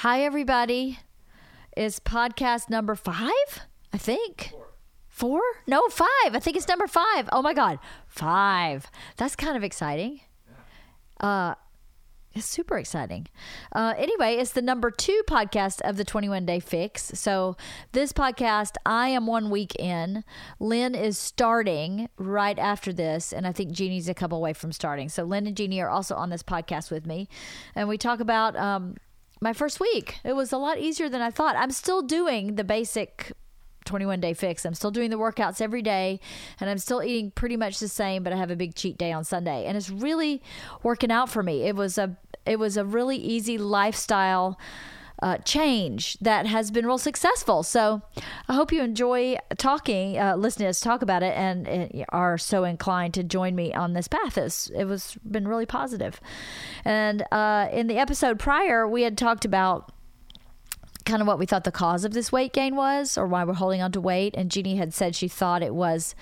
Hi, everybody. Is podcast number five? I think. Four? No, five. I think it's number five. Oh my God. Five. That's kind of exciting. Uh, it's super exciting. Uh, anyway, it's the number two podcast of the 21 Day Fix. So, this podcast, I am one week in. Lynn is starting right after this, and I think Jeannie's a couple away from starting. So, Lynn and Jeannie are also on this podcast with me, and we talk about um, my first week. It was a lot easier than I thought. I'm still doing the basic 21 day fix. I'm still doing the workouts every day and I'm still eating pretty much the same, but I have a big cheat day on Sunday. And it's really working out for me. It was a it was a really easy lifestyle uh, change that has been real successful. So I hope you enjoy talking, uh, listening to us talk about it, and, are so inclined to join me on this path. It's, it was been really positive. And uh, in the episode prior, we had talked about kind of what we thought the cause of this weight gain was or why we're holding on to weight. And Jeannie had said she thought it was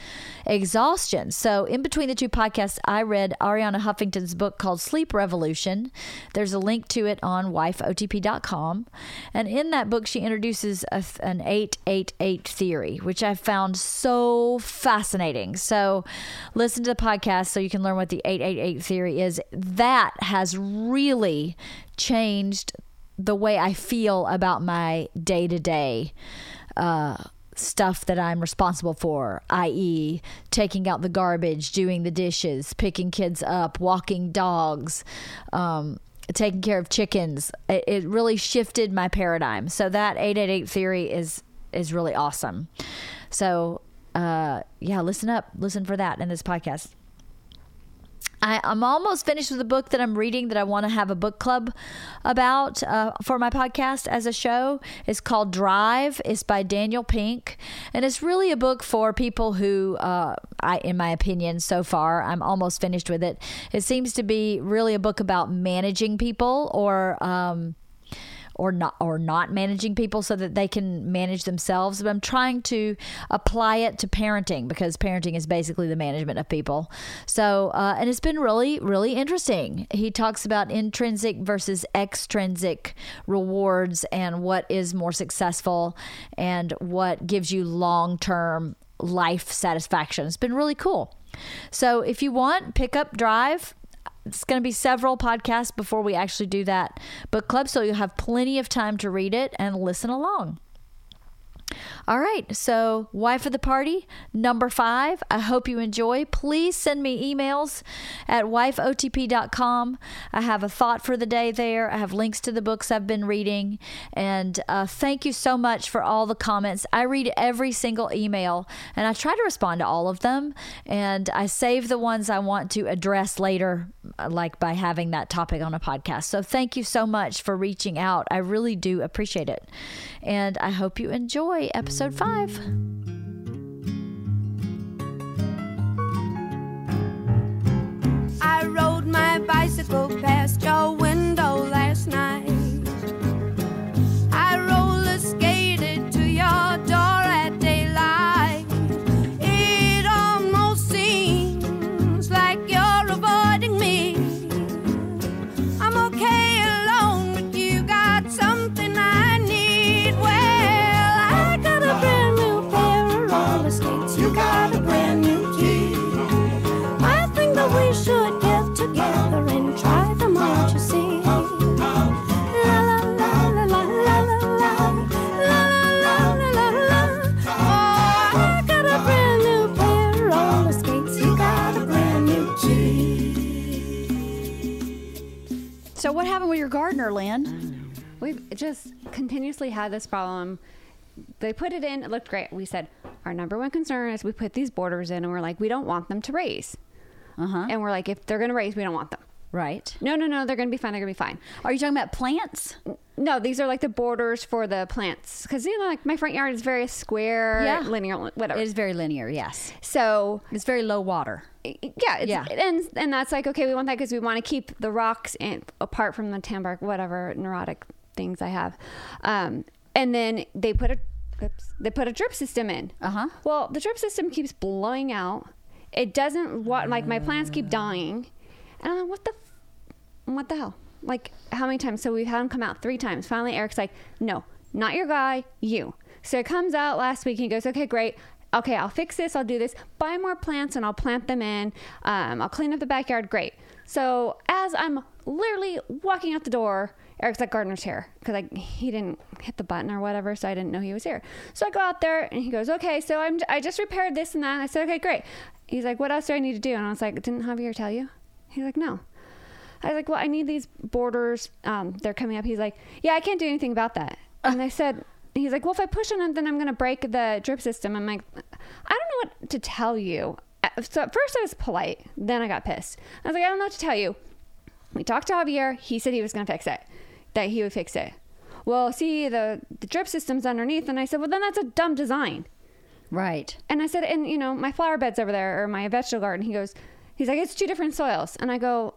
exhaustion. So, in between the two podcasts, I read Arianna Huffington's book called Sleep Revolution. There's a link to it on wifeotp.com. And in that book, she introduces a, an 888 theory, which I found so fascinating. So, listen to the podcast so you can learn what the 888 theory is. That has really changed the way I feel about my day to day stuff that I'm responsible for, i.e., taking out the garbage, doing the dishes, picking kids up, walking dogs, um, taking care of chickens. It, it really shifted my paradigm. So that 888 theory is is really awesome. So uh, yeah, listen up, listen for that in this podcast. I, I'm almost finished with a book that I'm reading that I want to have a book club about uh, for my podcast as a show. It's called Drive. It's by Daniel Pink, and it's really a book for people who, uh, I, in my opinion, so far, I'm almost finished with it. It seems to be really a book about managing people or. Um, or not or not managing people so that they can manage themselves but i'm trying to apply it to parenting because parenting is basically the management of people. So uh, and it's been really really interesting. He talks about intrinsic versus extrinsic rewards and what is more successful and what gives you long-term life satisfaction. It's been really cool. So if you want pick up drive it's going to be several podcasts before we actually do that book club, so you'll have plenty of time to read it and listen along. All right, so wife of the party, number five. I hope you enjoy. Please send me emails at wifeotp.com. I have a thought for the day there. I have links to the books I've been reading. And uh, thank you so much for all the comments. I read every single email and I try to respond to all of them. And I save the ones I want to address later, like by having that topic on a podcast. So thank you so much for reaching out. I really do appreciate it. And I hope you enjoy episode five. I rode my bicycle past had this problem. They put it in, it looked great. We said, our number one concern is we put these borders in and we're like, we don't want them to raise. Uh huh. And we're like, if they're going to raise, we don't want them. Right. No, no, no, they're going to be fine. They're going to be fine. Are you talking about plants? No, these are like the borders for the plants. Because, you know, like my front yard is very square, Yeah. linear, whatever. It is very linear, yes. so, It's very low water. yeah, it's, Yeah. And, and that's like, okay, we want that because we want to keep the rocks in, apart from the tanbark, whatever neurotic things I have. Um, and then they put a, oops, they put a drip system in. Uh-huh. Well, the drip system keeps blowing out. It doesn't what like my plants keep dying, and I'm like, what the, f- what the hell? like how many times? So we've had him come out three times. Finally, Eric's like, no, not your guy, you. So it comes out last week. And he goes, okay, great. Okay, I'll fix this. I'll do this. Buy more plants and I'll plant them in. Um, I'll clean up the backyard. Great. So as I'm literally walking out the door, Eric's like gardener's here because he didn't hit the button or whatever, so I didn't know he was here. So I go out there and he goes, "Okay, so I'm I just repaired this and that." And I said, "Okay, great." He's like, "What else do I need to do?" And I was like, "Didn't Javier tell you?" He's like, "No." I was like, "Well, I need these borders. Um, they're coming up." He's like, "Yeah, I can't do anything about that." And I said, "He's like, well, if I push on it, then I'm to break the drip system." I'm like, "I don't know what to tell you." So at first I was polite, then I got pissed. I was like, "I don't know what to tell you." We talked to Javier. He said he was going to fix it, that he would fix it. Well, see, the, the drip system's underneath. And I said, well, then that's a dumb design. Right. And I said, and you know, my flower bed's over there or my vegetable garden. He goes, he's like, it's two different soils. And I go,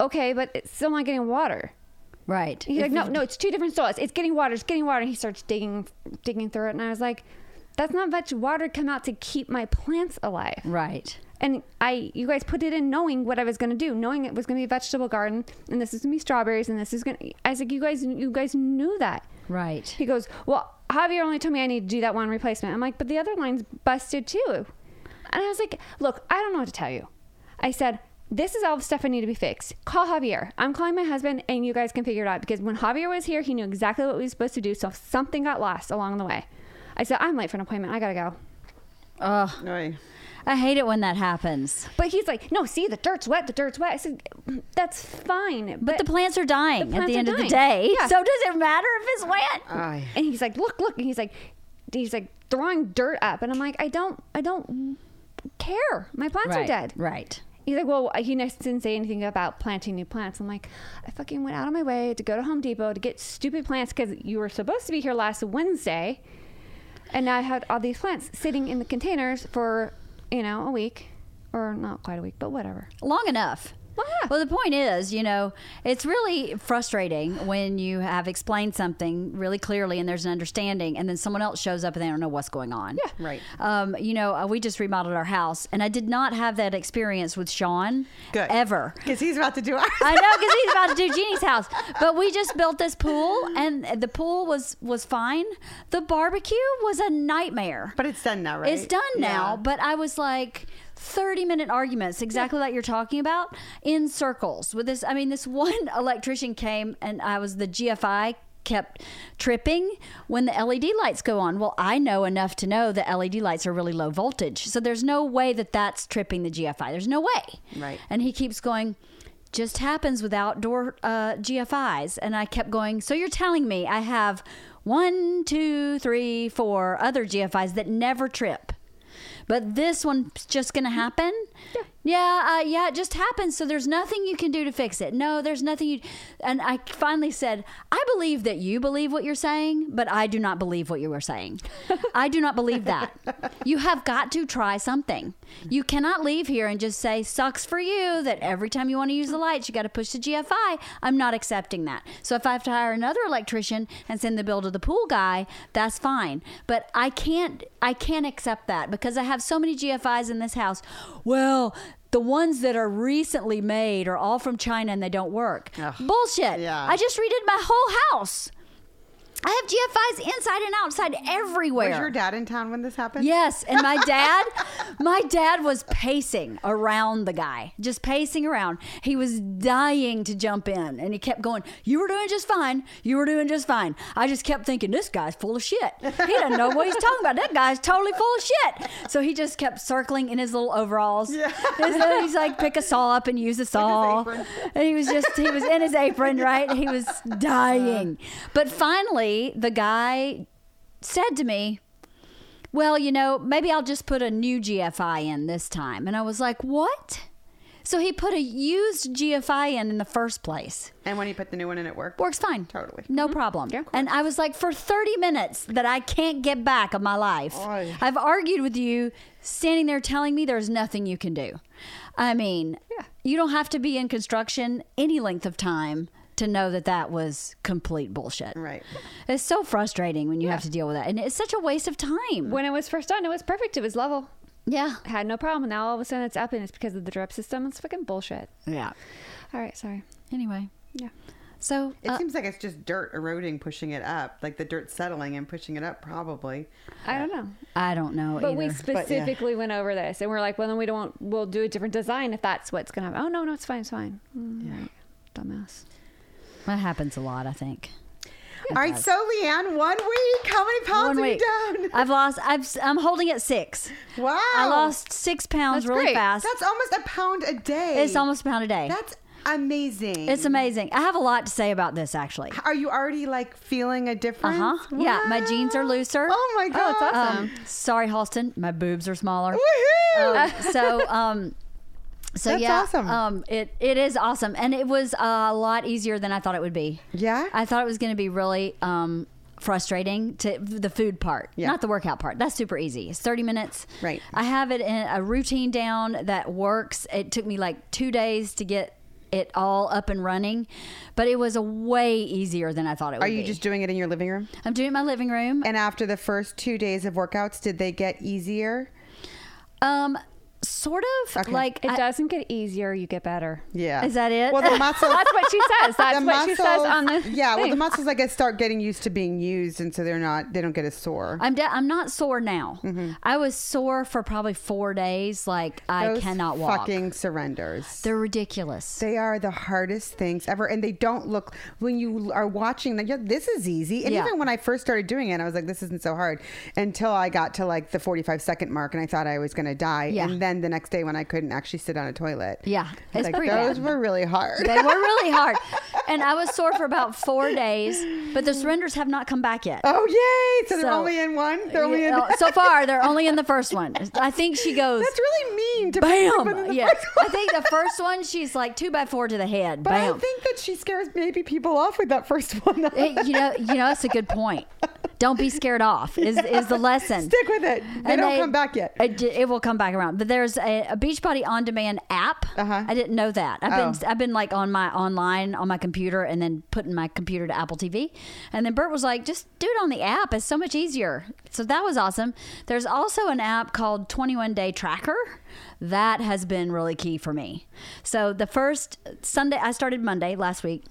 okay, but it's still not getting water. Right. He's If like, no, no, it's two different soils. It's getting water. It's getting water. And he starts digging, digging through it. And I was like, that's not much water come out to keep my plants alive. Right. And I, you guys put it in knowing what I was going to do, knowing it was going to be a vegetable garden, and this is going to be strawberries, and this is going. to I was like, you guys, you guys knew that. Right. He goes, well, Javier only told me I need to do that one replacement. I'm like, but the other line's busted too. And I was like, look, I don't know what to tell you. I said, this is all the stuff I need to be fixed. Call Javier. I'm calling my husband, and you guys can figure it out because when Javier was here, he knew exactly what we were supposed to do. So if something got lost along the way, I said, I'm late for an appointment. I gotta go. Oh, Oy. I hate it when that happens. But he's like, no, see, the dirt's wet. The dirt's wet. I said, that's fine. But, But the plants are dying at plants the are end of the dying. day. Yeah. So does it matter if it's wet? Ay. and he's like, look, look. And he's like, he's like throwing dirt up, and I'm like, I don't, I don't care. My plants are right. dead. Right. He's like, well, he didn't say anything about planting new plants. I'm like, I fucking went out of my way to go to Home Depot to get stupid plants because you were supposed to be here last Wednesday, and now I had all these plants sitting in the containers for, you know, a week, or not quite a week, but whatever. Long enough. Well, yeah. Well, the point is, you know, it's really frustrating when you have explained something really clearly and there's an understanding, and then someone else shows up and they don't know what's going on. Yeah. Right. Um, you know, uh, we just remodeled our house, and I did not have that experience with Sean Good. ever. Because he's about to do ours. I know because he's about to do Jeannie's house. But we just built this pool, and the pool was was fine. The barbecue was a nightmare. But it's done now, right? It's done now, Yeah. but I was like 30 minute arguments, exactly like you're talking about, in circles with this. I mean, this one electrician came and I was the GFI kept tripping when the LED lights go on. Well, I know enough to know that LED lights are really low voltage. So there's no way that that's tripping the GFI. There's no way. Right. And he keeps going, just happens with outdoor uh, GFIs. And I kept going, so you're telling me I have one, two, three, four other GFIs that never trip. But this one's just going to happen? Yeah. Yeah, uh, yeah, it just happens. So there's nothing you can do to fix it. No, there's nothing you. And I finally said, I believe that you believe what you're saying, but I do not believe what you are saying. I do not believe that. You have got to try something. You cannot leave here and just say, sucks for you that every time you want to use the lights, you got to push the GFI. I'm not accepting that. So if I have to hire another electrician and send the bill to the pool guy, that's fine. But I can't, I can't accept that because I have so many GFIs in this house. Well, the ones that are recently made are all from China and they don't work. Ugh. Bullshit. Yeah. I just redid my whole house. I have GFIs inside and outside everywhere. Was your dad in town when this happened? Yes, and my dad, my dad was pacing around the guy, just pacing around. He was dying to jump in, and he kept going. You were doing just fine. You were doing just fine. I just kept thinking, this guy's full of shit. He doesn't know what he's talking about. That guy's totally full of shit. So he just kept circling in his little overalls. Yeah. He's like, pick a saw up and use a saw. And he was just, he was in his apron, right? He was dying. But finally, the guy said to me, well, you know, maybe I'll just put a new GFI in this time. And I was like, what? So he put a used GFI in in the first place. And when he put the new one in, it worked. Works fine. Totally. No mm-hmm. problem. Yeah, and I was like, for 30 minutes that I can't get back of my life, Oy. I've argued with you standing there telling me there's nothing you can do. I mean, Yeah. you don't have to be in construction any length of time to know that that was complete bullshit. Right. It's so frustrating when you have to deal with that. And it's such a waste of time. When it was first done, it was perfect. It was level. yeah. Had no problem. Now all of a sudden it's up and it's because of the drip system. It's fucking bullshit. Yeah. All right, sorry. Anyway, Yeah. So It uh, seems like it's just dirt eroding, pushing it up, like the dirt settling and pushing it up. Probably. I don't know. I don't know. But we either. specifically went over this, and we're like, well, then we don't. We'll do a different design if that's what's gonna happen. Oh no, no, it's fine, it's fine. Mm, right. Dumbass. That happens a lot. I think. All right, so Leanne, one week. How many pounds One have week. you done? I've lost. I've. I'm holding at six. Wow. I lost six pounds That's really great. fast. That's almost a pound a day. it's almost a pound a day. That's amazing. it's amazing. I have a lot to say about this actually. Are you already like feeling a difference? Uh huh. Yeah, my jeans are looser. Oh my god. Oh, it's awesome. Um, sorry, Halston. My boobs are smaller. Woohoo! Um, so um so That's yeah awesome. um it it is awesome and it was a lot easier than i thought it would be Yeah? i thought it was going to be really um frustrating to the food part Yeah. not the workout part that's super easy it's 30 minutes Right. i have it in a routine down that works it took me like two days to get it all up and running but it was a way easier than i thought it would be. Are you be. just doing it in your living room? i'm doing it in my living room And after the first two days of workouts, did they get easier? um sort of Okay. like It I- doesn't get easier; you get better. Yeah. Is that it? Well, the muscles. That's what she says. That's the what she says on the. Yeah, well, the muscles, I guess, start getting used to being used, and so they're not, they don't get as sore. I'm de- I'm not sore now. I was sore for probably four days. Like I Mm-hmm. Cannot walk. Fucking surrenders. They're ridiculous. They are the hardest things ever, and they don't look when you are watching them. Yeah, this is easy. And Yeah. even when I first started doing it, I was like, "This isn't so hard." Until I got to like the forty-five second mark, and I thought I was going to die. Yeah. And then the next day, when I couldn't actually sit on a toilet, yeah, it's like pretty those bad. were really hard. they were really hard, and I was sore for about four days. But the surrenders have not come back yet. oh yay! So they're only in one. They're only in. Yeah, so far, they're only in the first one. I think she goes. That's really mean to in Bam! Yeah. I think the first one she's like two by four to the head. But Bam! I think that she scares maybe people off with that first one. You know, you know, that's a good point. Don't be scared off. Is is the lesson? Stick with it. They And don't come back yet. It, it will come back around. But there's a, a Beachbody on demand app. Uh-huh. I didn't know that. I've Oh. been I've been like on my online on my computer and then putting my computer to Apple TV. And then Bert was like, just do it on the app. It's so much easier. So that was awesome. There's also an app called 21 Day Tracker. That has been really key for me. So the first Sunday I started Monday last week.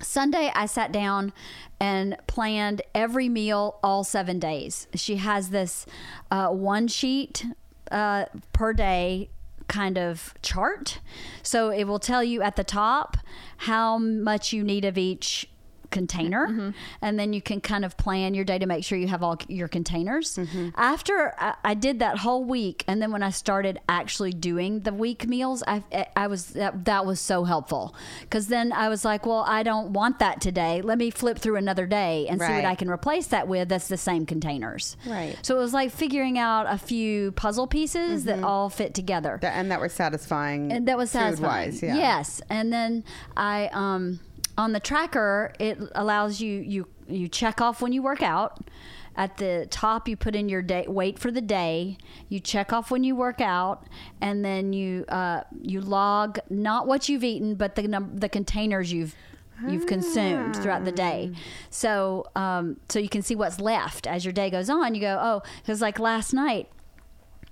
Sunday, I sat down and planned every meal all seven days. She has this uh, one sheet uh, per day kind of chart. So it will tell you at the top how much you need of each container mm-hmm. and then you can kind of plan your day to make sure you have all your containers. Mm-hmm. After I, I did that whole week and then when i started actually doing the week meals i, I was that, that was so helpful. Because then i was like well i don't want that today. Let me flip through another day and see what i can replace that with that's the same containers. Right. so it was like figuring out a few puzzle pieces that mm-hmm. all fit together. That- and that was satisfying. and that was satisfying. Food-wise, yeah. Yes, and then I um on the tracker it allows you you you check off when you work out. At the top, you put in your day weight for the day. You check off when you work out, and then you uh, you log not what you've eaten, but the num- the containers you've you've consumed throughout the day. So um, so you can see what's left as your day goes on. You go, oh, because like last night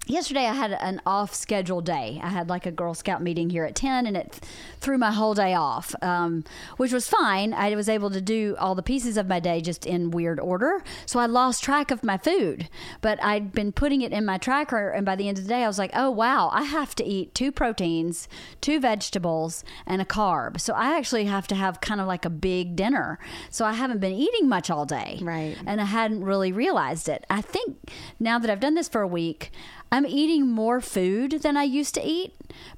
yesterday I had an off schedule day. I had like a Girl Scout meeting here at 10 and it th- threw my whole day off, um, which was fine. I was able to do all the pieces of my day just in weird order. So I lost track of my food, but I'd been putting it in my tracker. And by the end of the day, I was like, oh, wow, I have to eat two proteins, two vegetables, and a carb. So I actually have to have kind of like a big dinner. So I haven't been eating much all day Right. and I hadn't really realized it. I think now that I've done this for a week, I'm eating more food than I used to eat,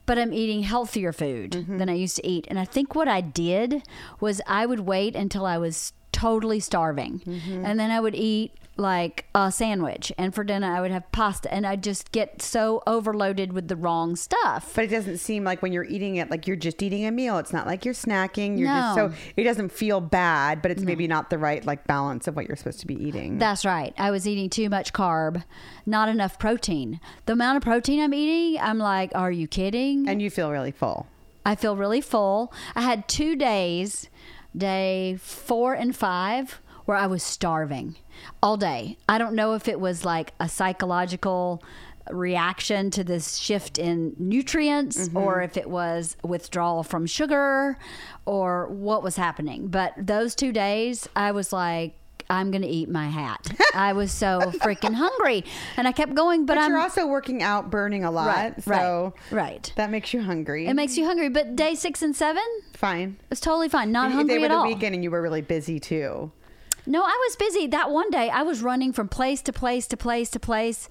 but I'm eating healthier food mm-hmm. than I used to eat. And I think what I did was I would wait until I was totally starving, mm-hmm. and then I would eat like a sandwich, and for dinner I would have pasta, and I'd just get so overloaded with the wrong stuff. But it doesn't seem like when you're eating it, like you're just eating a meal. It's not like you're snacking. You're just No. so it doesn't feel bad, but it's maybe not the right like balance of what you're supposed to be eating. That's right. I was eating too much carb, not enough protein. The amount of protein I'm eating, I'm like, are you kidding? and you feel really full. I feel really full. I had two days, day four and five, where I was starving all day. I don't know if it was like a psychological reaction to this shift in nutrients mm-hmm. or if it was withdrawal from sugar or what was happening. But those two days, I was like, I'm going to eat my hat. I was so freaking hungry. And I kept going, but, But you're also working out, burning a lot. Right, so right, right. that makes you hungry. It makes you hungry. But day six and seven, fine. it's totally fine. Not hungry they were at the all. weekend and you were really busy too. No, I was busy. That one day I was running from place to place to place to place.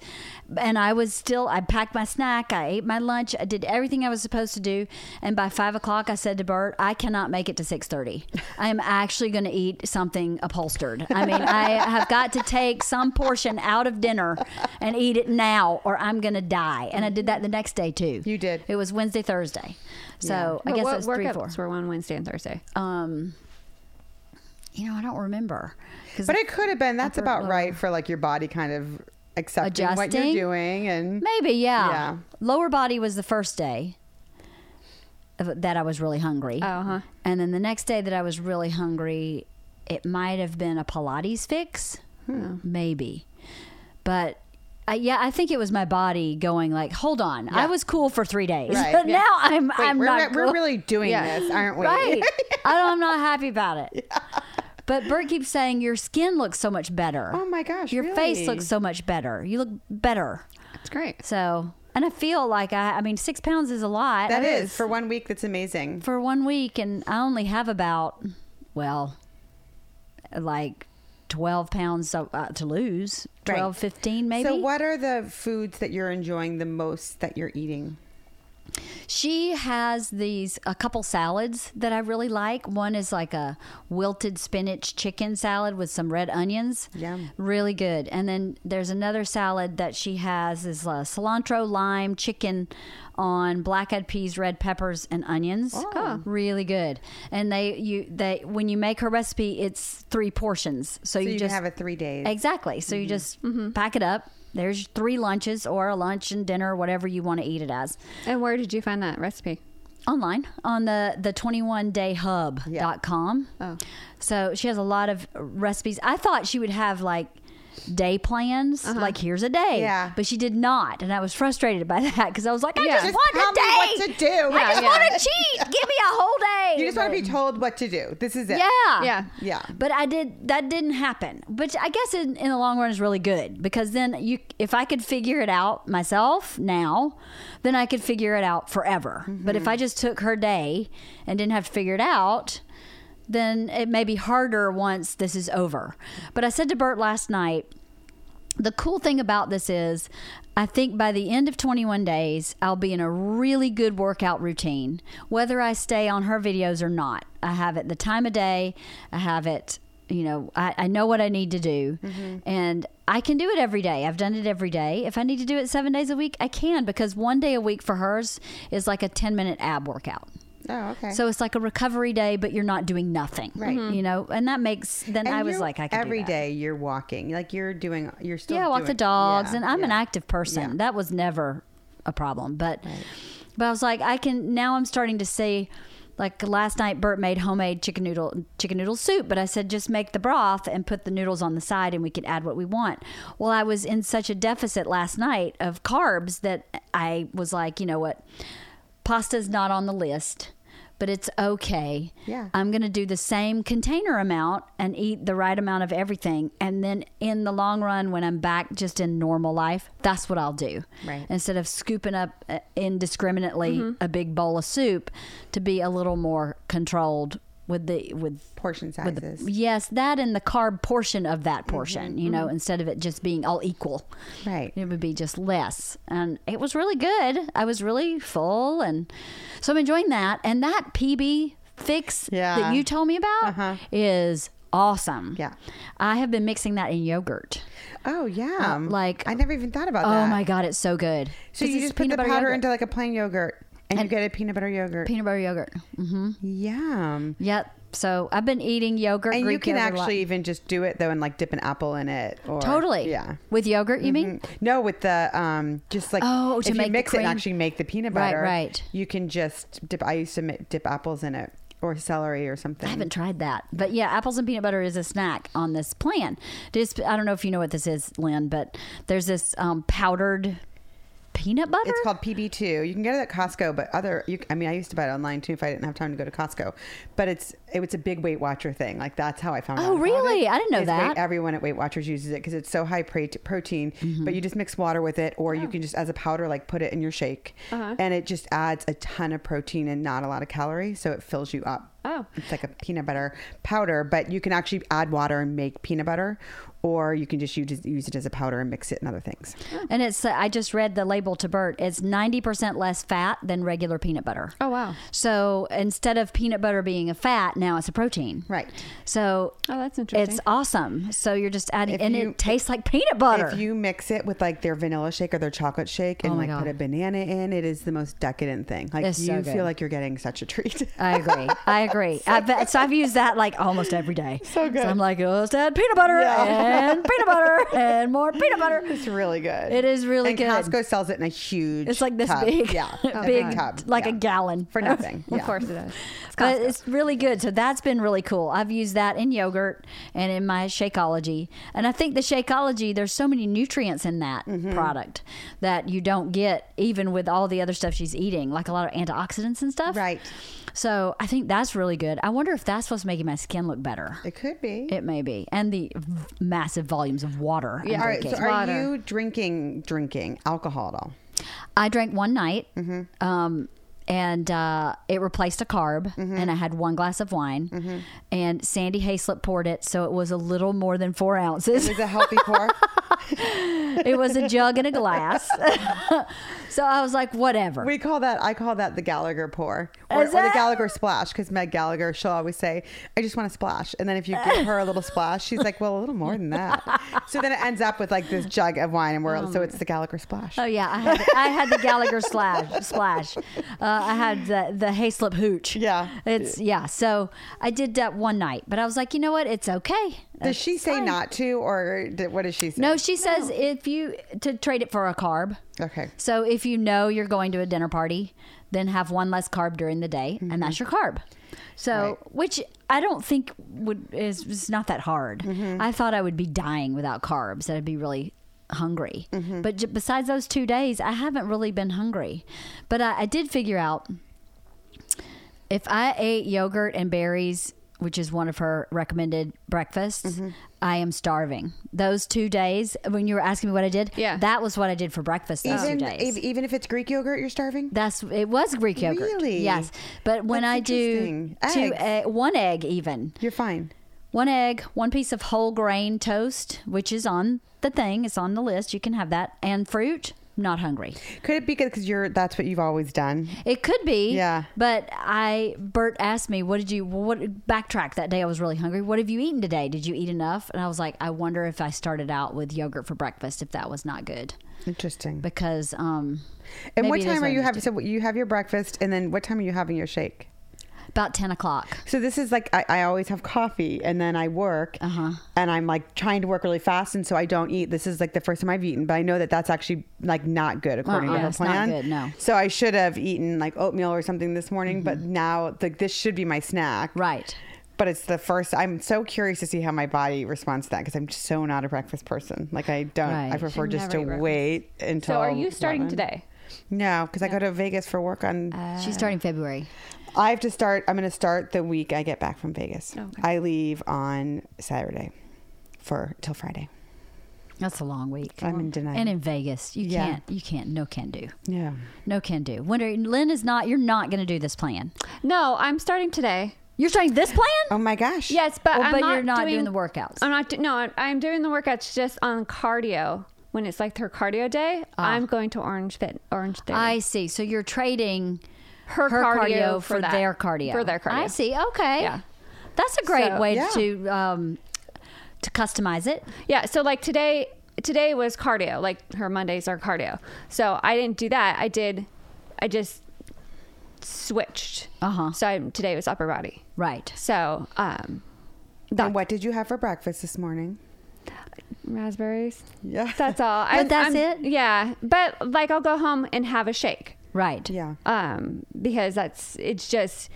And I was still, I packed my snack, I ate my lunch, I did everything I was supposed to do. And by five o'clock, I said to Bert, I cannot make it to 6.30. I am actually going to eat something upholstered. I mean, I have got to take some portion out of dinner and eat it now or I'm going to die. And I did that the next day too. You did. It was Wednesday, Thursday. So I But guess what it was three, four. workouts were on Wednesday and Thursday. Um, you know, I don't remember. But it could have been. That's about lower. right for like your body kind of accepting what you're doing and Maybe, yeah. Yeah. Lower body was the first day that I was really hungry. Oh, huh. And then the next day that I was really hungry, it might have been a Pilates fix. Hmm. Maybe. But I, yeah, I think it was my body going like, "Hold on, I was cool for three days, Right, but yeah. now I'm Wait, I'm we're, not. we're really doing Yeah. this, aren't we? right. I don't, I'm not happy about it. But Bert keeps saying your skin looks so much better. Oh my gosh, Your face looks so much better. You look better. That's great. So, and I feel like I, I mean, six pounds is a lot. That I mean, is for one week. That's amazing. for one week, and I only have about, well, like 12 pounds uh, to lose. Right. 12, 15 maybe. So, what are the foods that you're enjoying the most that you're eating? She has these a couple salads that I really like. One is like a wilted spinach chicken salad with some red onions. Yum. Really good. And then there's another salad that she has is uh, cilantro, lime, chicken on black eyed peas, red peppers, and onions. Oh. really good. And they you they when you make her recipe, it's three portions. So, So you, you, just have it three days. Exactly. So you just mm-hmm. pack it up. There's three lunches or a lunch and dinner, whatever you want to eat it as And where did you find that recipe? online on the the 21dayhub.com. Oh. So she has a lot of recipes. I thought she would have like day plans, like here's a day. Uh-huh. Yeah. But she did not, and I was frustrated by that because I was like, I Yeah. just, Just want a day. what to do. I just Yeah, want to cheat. Give me a whole day. You just want to be told what to do. This is it. yeah. Yeah. Yeah. But I did that didn't happen. But I guess in, in the long run is really good because then you if I could figure it out myself now, then I could figure it out forever. But if I just took her day and didn't have to figure it out, then it may be harder once this is over. But I said to Bert last night, the cool thing about this is I think by the end of 21 days, I'll be in a really good workout routine, whether I stay on her videos or not. I have it the time of day, I have it, you know, I, I know what I need to do, mm-hmm. and I can do it every day. I've done it every day. If I need to do it seven days a week, I can because one day a week for hers is like a 10 minute ab workout. Oh, okay. So it's like a recovery day, but you're not doing nothing. Right. Mhm. You know, and that makes, then And I was like, I can every day you're walking, like you're doing, you're still yeah, I walk doing- the dogs, yeah, and I'm an active person. Yeah. That was never a problem, but but I was like, I can now. I'm starting to see. Like last night, Bert made homemade chicken noodle chicken noodle soup, but I said just make the broth and put the noodles on the side, and we could add what we want. Well, I was in such a deficit last night of carbs that I was like, you know what, pasta's not on the list, but it's okay. Yeah. I'm going to do the same container amount and eat the right amount of everything. And then in the long run, when I'm back just in normal life, that's what I'll do. Right. Instead of scooping up uh, indiscriminately Mm-hmm. a big bowl of soup to be a little more controlled with the with portion with sizes. the, yes that and the carb portion of that Mm-hmm, portion you know instead of it just being all equal Right. it would be just less and it was really good i was really full and so i'm enjoying that and that pb fix Yeah. that you told me about Uh-huh. is awesome Yeah. i have been mixing that in yogurt Oh yeah. Uh, like- I never even thought about oh that. my god it's so good So you just put the powder yogurt. into like a plain yogurt, and, you And- get a peanut butter yogurt. peanut butter yogurt Mm-hmm. Yum. yep so i've been eating yogurt And you can actually even just do it though, and like dip an apple in it. Or, totally Yeah. with yogurt you mean Mm. No, with the um, just like Oh, to if make you mix it and actually make the peanut butter, right. Right. You can just dip. I used to dip apples in it or celery or something. I haven't tried that, but yeah, apples and peanut butter is a snack on this plan. Just, I don't know if you know what this is, Lynn, but there's this um, powdered peanut butter. It's called PB2. You can get it at Costco, but other, you, I mean, I used to buy it online too if I didn't have time to go to Costco. But it's it was a big Weight Watcher thing. Like that's how I found Oh, out. really? it. I didn't know that. Weight- everyone at Weight Watchers uses it because it's so high pro- protein. Mm-hmm. But you just mix water with it, or Oh. you can just as a powder, like put it in your shake, Uh-huh. and it just adds a ton of protein and not a lot of calories, so it fills you up. Oh. It's like a peanut butter powder, but you can actually add water and make peanut butter, or you can just use, use it as a powder and mix it in other things. and it's uh, I just read the label to Bert. It's ninety percent less fat than regular peanut butter. Oh, wow. So instead of peanut butter being a fat, now it's a protein. Right. So Oh, that's interesting. it's awesome. So you're just adding, If and you- it tastes like peanut butter. If you mix it with like their vanilla shake or their chocolate shake and Oh my like put a banana in, it is the most decadent thing. Like It's so you good. feel like you're getting such a treat. I agree. I agree. I bet, so I've used that like almost every day. So good. I'm like, oh, let's add peanut butter Yeah. and peanut butter and more peanut butter. it's really good. It is really and good. Costco sells it in a huge. It's like this tub. big, Yeah, big, tub. like a gallon for nothing. Of course it does. It's But it's really good. So that's been really cool. I've used that in yogurt and in my Shakeology. And I think the Shakeology, there's so many nutrients in that Mm-hmm. product that you don't get even with all the other stuff she's eating, like a lot of antioxidants and stuff. Right. So I think that's really good. I wonder if that's what's making my skin look better. It could be. It may be. And the v- massive volumes of water. I'm Yeah, all right. drinking. So are Water. you drinking drinking alcohol at all? I drank one night, Mm-hmm. um, and uh, it replaced a carb, Mm-hmm. and I had one glass of wine. And Sandy Hayslip poured it, so it was a little more than four ounces. It a healthy pour? it was a jug and a glass. so I was like, whatever. We call that. I call that the Gallagher pour, or, or the? Gallagher splash. Because Meg Gallagher, she'll always say, "I just want a splash," and then if you give her a little splash, she's like, "Well, a little more than that." So then it ends up with like this jug of wine, and we're so it's the Gallagher splash. Oh yeah, I had I had the Gallagher slash splash. Uh, I had the the hay slip hooch. Yeah. it's yeah. So I did that one night, but I was like, you know what? It's okay. Does she say fine. not to, or did, what does she say? No, she says if you to trade it for a carb. Okay. So if you know you're going to a dinner party, then have one less carb during the day, and that's your carb. So, Mm-hmm. Right. which I don't think would is, is not that hard. Mm-hmm. I thought I would be dying without carbs. That I'd be really hungry. Mm-hmm. But j- besides those two days, I haven't really been hungry. But I, I did figure out if I ate yogurt and berries, which is one of her recommended breakfasts, Mm-hmm. I am starving. Those two days, when you were asking me what I did, Yeah. that was what I did for breakfast those Even two days. ev- even if it's Greek yogurt, you're starving. That's it was Greek yogurt. Really? Yes, but when That's I do two, Eggs. uh, one egg even, You're fine. One egg, one piece of whole grain toast, which is on the thing, it's on the list. You can have that, and fruit. Not hungry. Could it be because you're that's what you've always done? It could be. Yeah. But I, Bert asked me, "What did you? What backtrack that day? I was really hungry. What have you eaten today? Did you eat enough?" And I was like, "I wonder if I started out with yogurt for breakfast, if that was not good, Interesting. because um." and what time are you having? So you have your breakfast, and then what time are you having your shake? About ten o'clock. So this is like I, I always have coffee, and then I work, Uh-huh. and I'm like trying to work really fast, and so I don't eat. This is like the first time I've eaten, but I know that that's actually like not good according Uh-uh, to her it's not plan. good, no. So I should have eaten like oatmeal or something this morning, but now like this should be my snack. Right. But it's the first. I'm so curious to see how my body responds to that because I'm so not a breakfast person. Like I don't. I prefer just to wait until. So are you starting 11. today? No, because I go to Vegas for work on. She's starting February. I have to start. I'm going to start the week I get back from Vegas. Okay. I leave on Saturday for till Friday. That's a long week. I'm in denial. And in Vegas, you Yeah. can't. You can't. No can do. Yeah. No can do. When are, Lynn is not. You're not going to do this plan. No, I'm starting today. You're starting this plan. Oh my gosh. Yes, but Well, I'm but not you're not doing, doing the workouts. I'm not. Do, no, I'm- I'm doing the workouts just on cardio. When it's like her cardio day, I'm going to Orange Fit, Orange Theory. Ah. I see. So you're trading her, her cardio, cardio, for, for, that. their cardio. For their cardio. I see. Okay. Yeah. That's a great So- way Yeah. to um, to customize it. Yeah. So like today, today was cardio. Like her Mondays are cardio. So I didn't do that. I did. I just switched. Uh huh. So I, today was upper body. Right. So um, that And what did you have for breakfast this morning? raspberries. Yeah. That's all. But that's it? Yeah. But like I'll go home and have a shake. Right. Yeah. um because that's it's just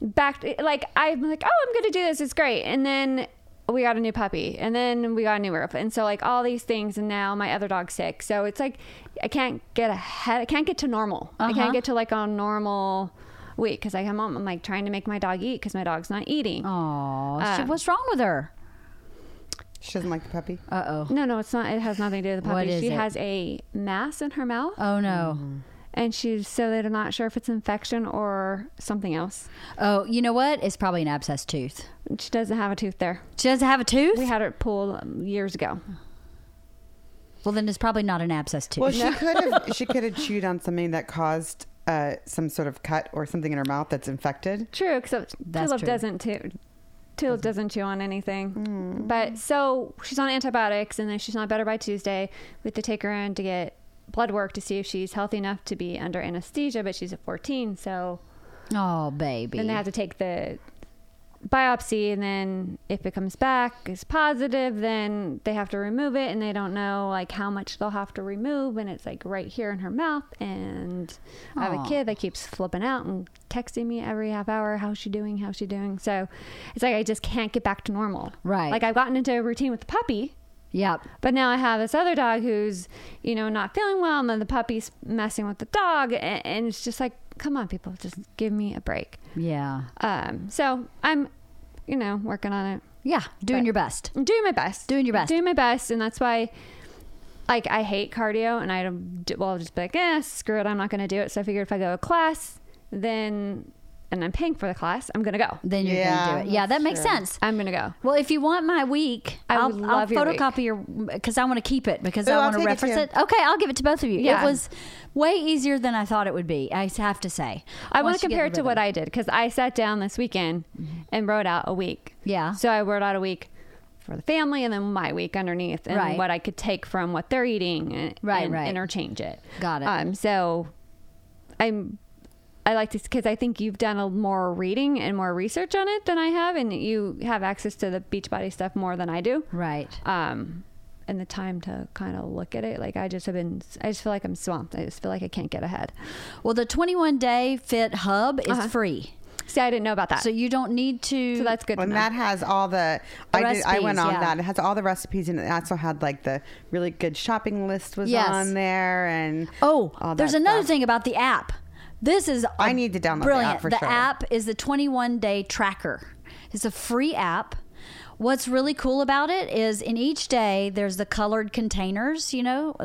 back like i'm like oh i'm gonna do this it's great and then we got a new puppy and then we got a new roof and so like all these things and now my other dog's sick so it's like i can't get ahead i can't get to normal i Uh-huh. can't get to like a normal week because i come home i'm like trying to make my dog eat because my dog's not eating Oh, Uh, what's wrong with her? She doesn't like the puppy. Uh oh. no no it's not it has nothing to do with the What puppy is she it? has a mass in her mouth Oh no. and she's so they're not sure if it's infection or something else Oh, you know what? It's probably an abscess tooth. she doesn't have a tooth there She doesn't have a tooth. we had it pulled um, years ago well, then it's probably not an abscess tooth. Well, she could have she could have chewed on something that caused uh, some sort of cut or something in her mouth that's infected. True, except That's Tulip true. doesn't too. Tulip doesn't chew on anything. Hmm. But so she's on antibiotics, and then she's not better by Tuesday. We have to take her in to get blood work to see if she's healthy enough to be under anesthesia. But she's at 14, so oh, baby. then they have to take the biopsy, and then if it comes back is positive, then they have to remove it, and they don't know like how much they'll have to remove, and it's like right here in her mouth. And I have a kid that keeps flipping out and texting me every half hour, how's she doing? How's she doing? So it's like I just can't get back to normal. Right. Like I've gotten into a routine with the puppy. Yep. But now I have this other dog who's, you know, not feeling well, and then the puppy's messing with the dog, and, and it's just like, come on, people, just give me a break. Yeah. Um, so I'm, you know, working on it. Yeah. Doing But- your best. I'm doing my best. Doing your best. Doing my best, and that's why, like, I hate cardio, and I don't. do- Well, I'll just be like, eh, screw it, I'm not going to do it. So I figured if I go to a class, then, and I'm paying for the class, I'm going to go. Then you're Yeah, gonna do it. Yeah, that makes true. sense. I'm going to go. Well, if you want my week, I will would I'll love your week. photocopy your because I want to keep it because Ooh, I want to take it reference it, Okay, I'll give it to both of you. Yeah. It was way easier than I thought it would be. I have to say. I want to compare it to what. I did because I sat down this weekend and wrote out a week. Yeah. So I wrote out a week for the family and then my week underneath and Right. what I could take from what they're eating and, Right, and right. interchange it. Got it. Um, so I'm I like this because I think you've done a more reading and more research on it than I have, and you have access to the Beachbody stuff more than I do. Right. Um, and the time to kind of look at it, like I just have been, I just feel like I'm swamped. I just feel like I can't get ahead. Well, the 21 day fit hub is Uh-huh. free. See, I didn't know about that, So so, you don't need to So that's good. And that has all the. I did. I went on yeah. that. It has all the recipes, and it also had like the really good shopping list was Yes. on there, and Oh, all there's that another stuff. thing about the app. This is I need to download the app for the sure. app is the 21 day tracker. It's a free app. What's really cool about it is in each day there's the colored containers, you know,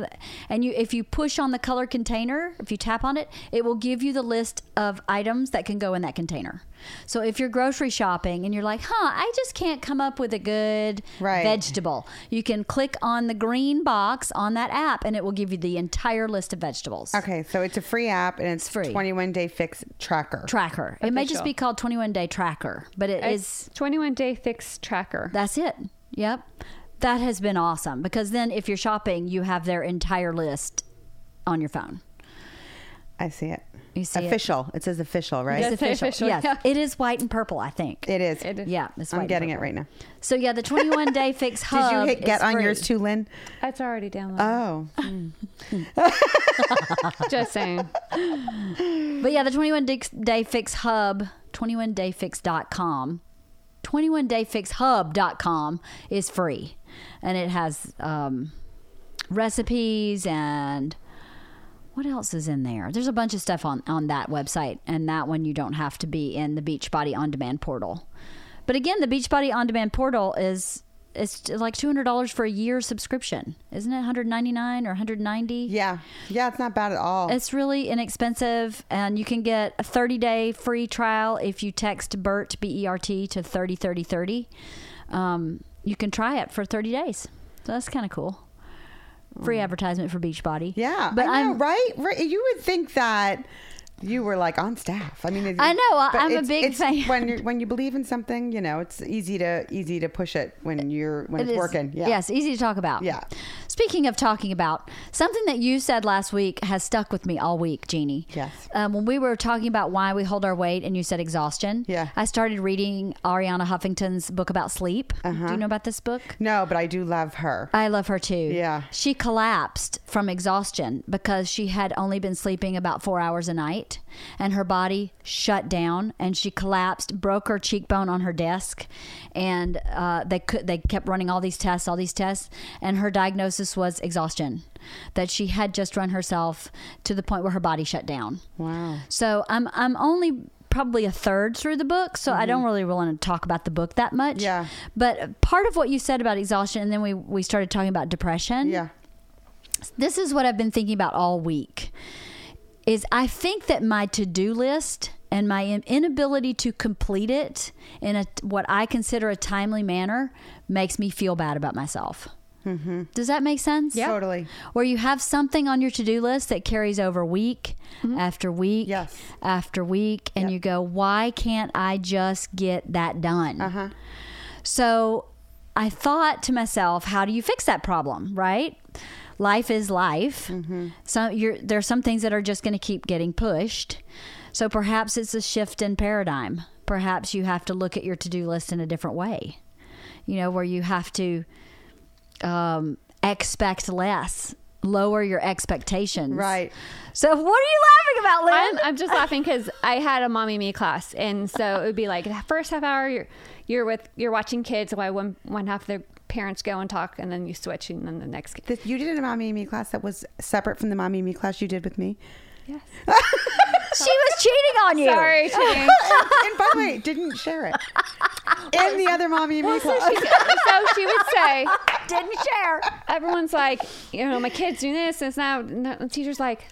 and you if you push on the color container, if you tap on it, it will give you the list of items that can go in that container. So if you're grocery shopping and you're like, "Huh, I just can't come up with a good Right. vegetable." You can click on the green box on that app and it will give you the entire list of vegetables. Okay, so it's a free app, and it's free. 21 day fix tracker. tracker. It may just be called 21 day tracker, but it is It's 21 day fix tracker. that's it. Yep. That has been awesome because then if you're shopping, you have their entire list on your phone. I see it. You see it? official. It? says official, right? It's official. official, Yes. yeah. It is white and purple, I think. It is. It is. yeah, it's white I'm getting it right now. So yeah, the 21 day fix hub. Did you hit get on free. yours too, Lynn? It's already downloaded. Oh, Just saying. But yeah, the 21 day- day fix hub, 21dayfix.com, 21dayfixhub.com is free. And it has um, recipes and what else is in there? There's a bunch of stuff on, on that website. And that one you don't have to be in the Beachbody On Demand portal. But again, the Beachbody On Demand portal is. It's like two hundred dollars for a year subscription, isn't it? One hundred ninety nine or one hundred ninety. yeah, yeah. It's not bad at all. It's really inexpensive, and you can get a 30 day free trial if you text BERT, B E R T, to 303030. Um, you can try it for 30 days. So that's kind of cool. Free advertisement for Beachbody. Yeah, But I know, I'm. right? Right. You would think that you were like on staff. I mean, it- I know, I'm a big it's fan. When you when you believe in something, you know, it's easy to easy to push it when you're when it it's is- working. Yeah. Yes, easy to talk about. Yeah. Speaking of talking about something that you said last week has stuck with me all week, Jeannie. Yes. Um, when we were talking about why we hold our weight, and you said exhaustion. Yeah. I started reading Arianna Huffington's book about sleep. Uh-huh. Do you know about this book? No, but I do love her. I love her too. Yeah. She collapsed from exhaustion because she had only been sleeping about four hours a night and her body shut down and she collapsed, broke her cheekbone on her desk. And uh, they could, they kept running all these tests, all these tests. And her diagnosis was exhaustion, that she had just run herself to the point where her body shut down. Wow. So I'm, I'm only probably a third through the book, so I don't really want to talk about the book that much. Mm-hmm. Yeah. But part of what you said about exhaustion, and then we we started talking about depression. Yeah. This is what I've been thinking about all week. Is I think that my to do list and my inability to complete it in a what I consider a timely manner makes me feel bad about myself. Mm-hmm. Does that make sense? Yeah, Totally. Where you have something on your to do list that carries over week after week Yes. after week, and Yep. you go, why can't I just get that done? Uh huh. So I thought to myself, how do you fix that problem, right? Life is life. So you're, there are some things that are just going to keep getting pushed. So perhaps it's a shift in paradigm. Perhaps you have to look at your to do list in a different way, you know, where you have to um, expect less, lower your expectations. Right. So what are you laughing about, Lynn? I'm, I'm just laughing because I had a mommy me class, and so it would be like the first half hour you're you're with you're watching kids while one one half of their parents go and talk, and then you switch, and then the next. This, you did a mommy me class that was separate from the mommy me class you did with me. Yes. she was cheating on you. Sorry, cheating. and by the way, didn't share it in the other mommy and me so, class. she, so she would say, Didn't share. everyone's like, you know, my kid's doing this, and it's now the teacher's like,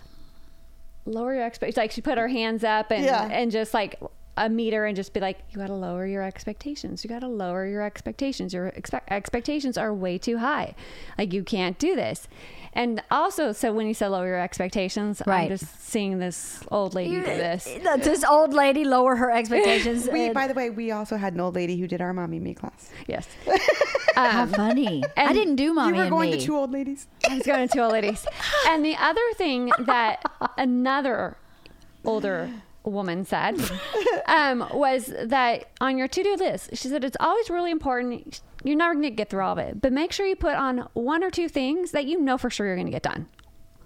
lower your expectations. Like she put her hands up and Yeah. and just like a meter and just be like, you got to lower your expectations. You got to lower your expectations. Your expect- expectations are way too high. Like you can't do this. And also, so when you said lower your expectations, Right. I'm just seeing this old lady do this. This old lady lower her expectations. We, and- by the way, we also had an old lady who did our mommy me class. Yes. How um, funny! I didn't do mommy you were and going me. to two old ladies. I was going to two old ladies. And the other thing that another older woman said um, was that on your to-do list, she said it's always really important. You're never going to get through all of it, but make sure you put on one or two things that you know for sure you're going to get done.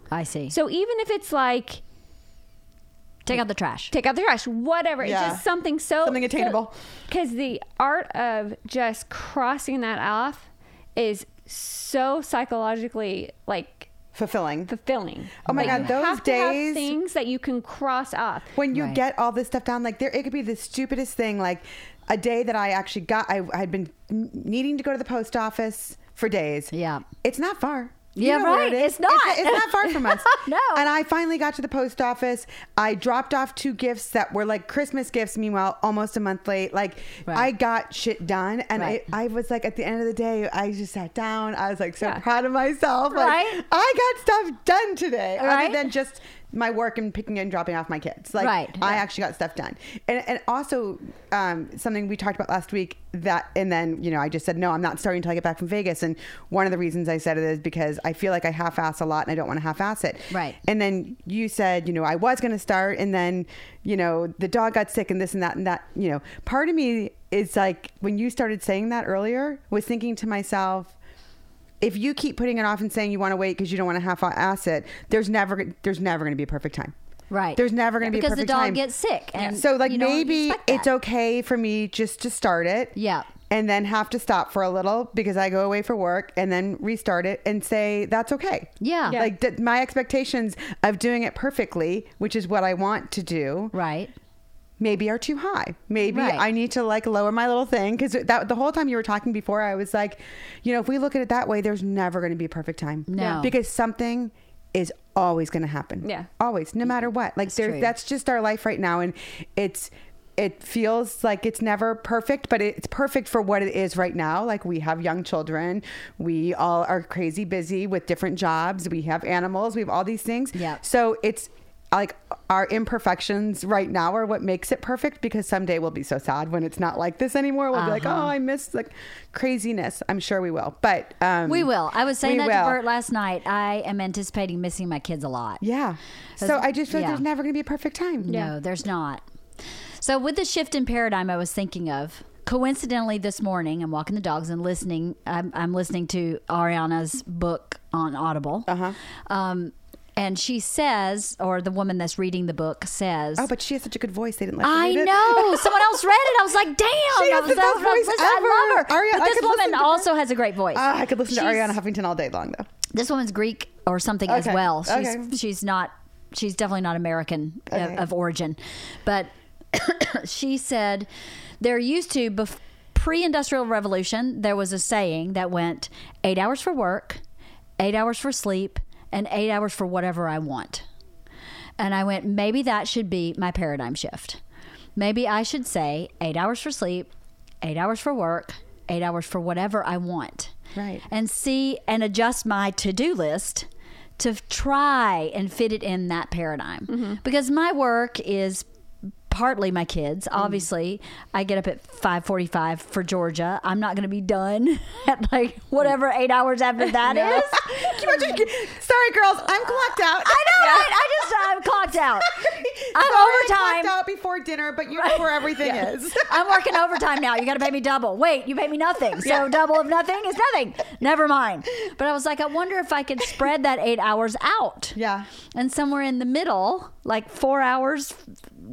I see. So even if it's like Take out the trash. take out the trash, whatever, Yeah. it's just something so Something attainable. Because the art of just crossing that off is so psychologically like Fulfilling. fulfilling. Oh my Like, God, you those have to have days- things that you can cross off. when you Right. get all this stuff down, like there, it could be the stupidest thing. Like a day that I actually got, I, I had been needing to go to the post office for days. Yeah. It's not far. You Yeah, know where right. it is. It's not. It's, it's not far from us. No. And I finally got to the post office. I dropped off two gifts that were like Christmas gifts. Meanwhile, almost a month late. Like Right. I got shit done, and Right. I, I was like, at the end of the day, I just sat down. I was like so Yeah. proud of myself. Like, Right. I got stuff done today, Right. other than just my work and picking and dropping off my kids. Like Right. I Yeah. actually got stuff done. And and also um, something we talked about last week that and then you know I just said no, I'm not starting until I get back from Vegas. And one of the reasons I said it is because I feel like I half-ass a lot and I don't want to half-ass it. Right. And then you said you know I was going to start and then you know the dog got sick and this and that and that. You know part of me is like when you started saying that earlier was thinking to myself if you keep putting it off and saying you want to wait because you don't want to half-ass it, there's never there's never going to be a perfect time. Right. There's never going to be a perfect time. because the dog time. gets sick, and so like maybe it's okay for me just to start it. Yeah. And then have to stop for a little because I go away for work and then restart it and say that's okay. Yeah. Yeah. Like that my expectations of doing it perfectly, which is what I want to do, Right. Maybe are too high. Maybe Right. I need to like lower my little thing because that the whole time you were talking before, I was like, you know, if we look at it that way, there's never going to be a perfect time. No. because something is always going to happen. Yeah. always, no matter what. Like It's there, that's just our life right now, and it's. It feels like it's never perfect, but it's perfect for what it is right now. Like we have young children, we all are crazy busy with different jobs, we have animals, we have all these things. Yeah. So it's like our imperfections right now are what makes it perfect because someday we'll be so sad when it's not like this anymore. We'll be like, Uh-huh. oh, I miss like craziness. I'm sure we will, but um, We will. I was saying we that to will. Bert last night. I am anticipating missing my kids a lot. Yeah. So I just feel like there's never going to be a perfect time. No, there's not. So with the shift in paradigm, I was thinking of coincidentally this morning. I'm walking the dogs and listening. I'm, I'm listening to Arianna's book on Audible. Uh-huh. Um, and she says, or the woman that's reading the book says, Oh, but she has such a good voice. They didn't let her I read it. know. Someone else read it. I was like, damn. She I has was the best I was voice listening- I love her. Arianna, but this woman listen also has a great voice. Ah, I could listen to She's- Arianna Huffington all day long, though. this woman's Greek or something as Okay. well. She's Okay. she's not she's definitely not American of- Okay. of, origin, but she said there used to bef- pre-industrial revolution there was a saying that went eight hours for work, eight hours for sleep, and eight hours for whatever I want. And I went maybe that should be my paradigm shift. Maybe I should say eight hours for sleep, eight hours for work, eight hours for whatever I want Right. and see and adjust my to-do list to try and fit it in that paradigm mm-hmm. because my work is partly my kids mm. obviously i get up at 5.45 for georgia i'm not going to be done at like whatever eight hours after that is. You imagine- Sorry, girls. I'm clocked out. i know right i just i'm clocked out i'm Sorry, overtime clocked out before dinner, but you know where everything is. I'm working overtime now. You got to pay me double. Wait, you pay me nothing. So double of nothing is nothing. Never mind. But I was like, I wonder if I could spread that eight hours out. Yeah. And somewhere in the middle, like four hours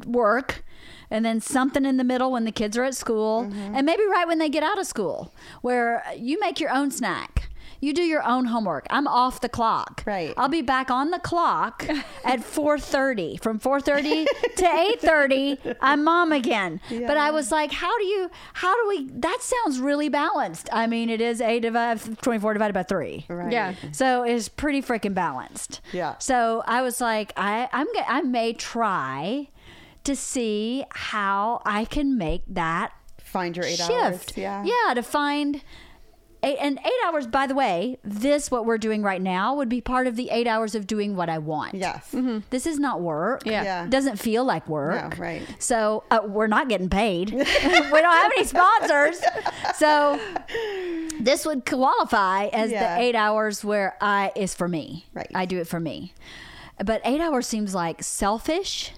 work, and then something in the middle when the kids are at school, Mm-hmm. and maybe right when they get out of school, where you make your own snack. You do your own homework. I'm off the clock. Right. I'll be back on the clock at 4:30. From 4:30 to 8:30, I'm mom again. But I was like, how do you how do we that sounds really balanced. I mean, it is 8 divided 24 divided by 3. Right. Yeah. So it's pretty freaking balanced. Yeah. So I was like, I I'm go- I may try to see how I can make that Find your eight shift. hours. Yeah. Yeah, to find eight, and eight hours. By the way, this what we're doing right now would be part of the eight hours of doing what I want. Yes. This is not work. Yeah. Yeah. Doesn't feel like work. No, right. So uh, we're not getting paid. we don't have any sponsors. So this would qualify as Yeah. the eight hours where I is for me. Right. I do it for me. But eight hours seems like selfish.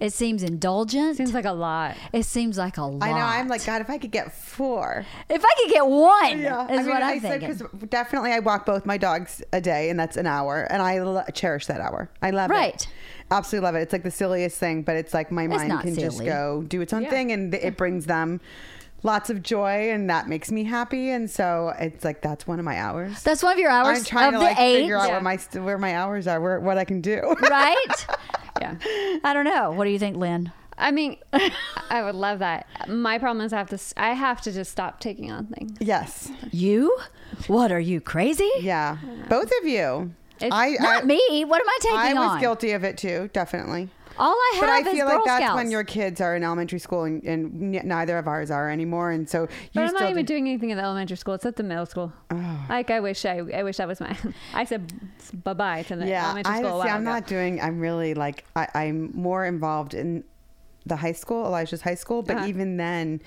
It seems indulgent. Seems like a lot. it seems like a lot. I know. I'm like, God, if I could get four. if I could get one, Yeah. is what I'm I said, thinking. because definitely I walk both my dogs a day, and that's an hour, and I lo- cherish that hour. I love it. Right. Absolutely love it. It's like the silliest thing, but it's like my mind not can just go do its own Yeah. thing, and it brings them lots of joy, and that makes me happy. And so it's like that's one of my hours. That's one of your hours I'm trying of to the like eight, figure out Yeah. where my where my hours are, where what I can do. right? Yeah. I don't know. What do you think, Lynn? I mean, I would love that. My problem is I have to. I have to just stop taking on things. yes. You? What are you crazy? Yeah. Both of you. It's I Not I, me. What am I taking on? I was on? guilty of it too. Definitely. All I have But I feel Girl like that's Scouts. when your kids are in elementary school, and, and n- neither of ours are anymore. And so you But I'm still not even do- doing anything in the elementary school. It's at the middle school. Like I wish I. I wish that was my. I said bye bye to the yeah, elementary school. while I'm ago. not doing. I'm really like I, I'm more involved in the high school, Elijah's high school. But Uh-huh. even then,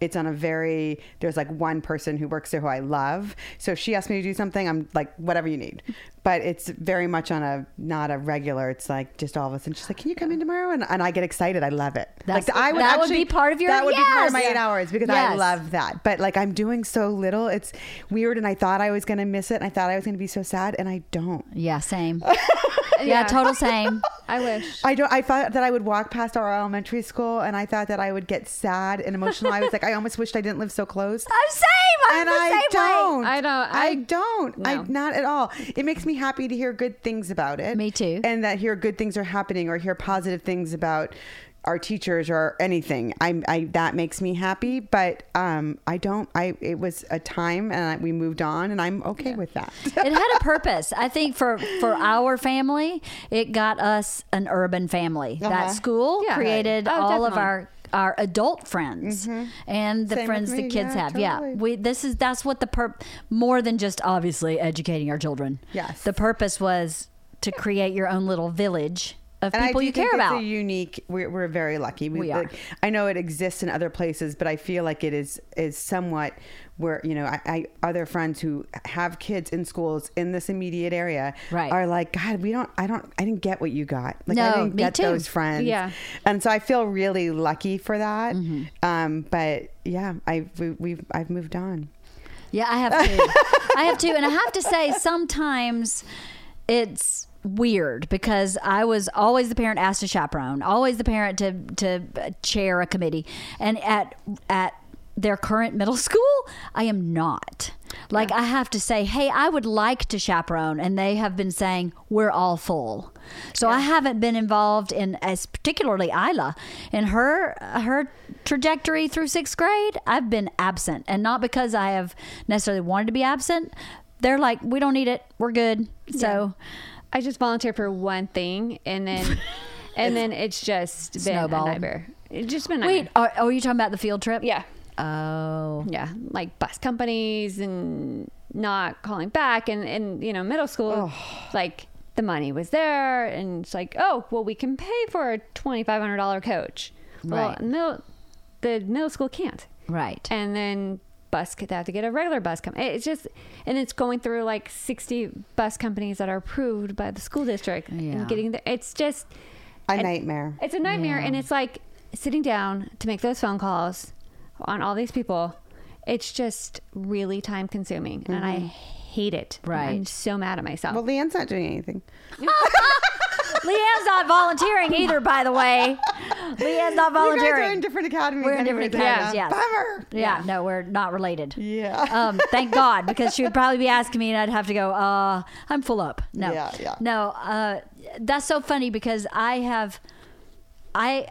it's on a very. There's like one person who works there who I love. So if she asks me to do something, I'm like whatever you need. But it's very much on a not a regular. It's like just all of a sudden she's like, "Can you come in tomorrow?" And, and I get excited. I love it. That's- like I would that would actually be part of your- that would be part of my eight hours because I love that. But like I'm doing so little, it's weird. And I thought I was gonna miss it. And I thought I was gonna be so sad, and I don't. Yeah, same. yeah, Yeah. total same. I wish. I don't. I thought that I would walk past our elementary school, and I thought that I would get sad and emotional. I was like, I almost wished I didn't live so close. I'm same. I'm and the I same don't. I don't- I, I- don't. I No. not at all. It makes me happy to hear good things about it. Me too. And that hear good things are happening, or hear positive things about our teachers or anything. I, I that makes me happy. But um, I don't. I it was a time, and I, we moved on, and I'm okay with that. it had a purpose. I think for for our family, it got us an urban family. That Uh-huh. school Yeah. created Oh, all of our our adult friends and the Mm-hmm. Same friends the kids Yeah, have. Yeah, we this is that's what the per more than just obviously educating our children. Yes. the purpose was to create your own little village of And people you think care it's about. A unique. We're, we're very lucky. We are. like, I know it exists in other places, but I feel like it is is somewhat where you know I, I other friends who have kids in schools in this immediate area Right. are like, God, we don't. I don't. I didn't get what you got. Like No, I didn't me get too. those friends. Yeah. And so I feel really lucky for that. Mm-hmm. Um, but yeah, I we, we've I've moved on. Yeah, I have to. I have to, and I have to say sometimes it's weird because I was always the parent asked to chaperone, always the parent to to chair a committee, and at at their current middle school, I am not. Like I have to say, hey, I would like to chaperone, and they have been saying we're all full. So I haven't been involved in as particularly Isla in her her trajectory through sixth grade. I've been absent, and not because I have necessarily wanted to be absent. They're like, we don't need it. We're good. So I just volunteer for one thing, and then and then it's just been Snowballed. a nightmare. It's just been a wait, are, are you talking about the field trip? yeah, Oh, yeah, like bus companies and not calling back, and and you know middle school, like the money was there, and it's like, oh, well, we can pay for a twenty five hundred dollar coach. Well, Right. middle, the middle school can't. right. and then bus they have to get a regular bus company. It's just and it's going through like sixty bus companies that are approved by the school district Yeah. and getting the. It's just A nightmare. it's a nightmare, Yeah. and it's like sitting down to make those phone calls on all these people. It's just really time consuming, and I hate it. Right, I'm so mad at myself. Well, Leanne's not doing anything. Leanne's not volunteering either, by the way. Leanne's not You guys volunteering. are in different academies. We're in different academies, Yeah. yes. Bummer. yeah, no, we're not related. Yeah. um, thank God, because she would probably be asking me, and I'd have to go, uh, I'm full up. No, Yeah, yeah. no, uh, that's so funny because I have, I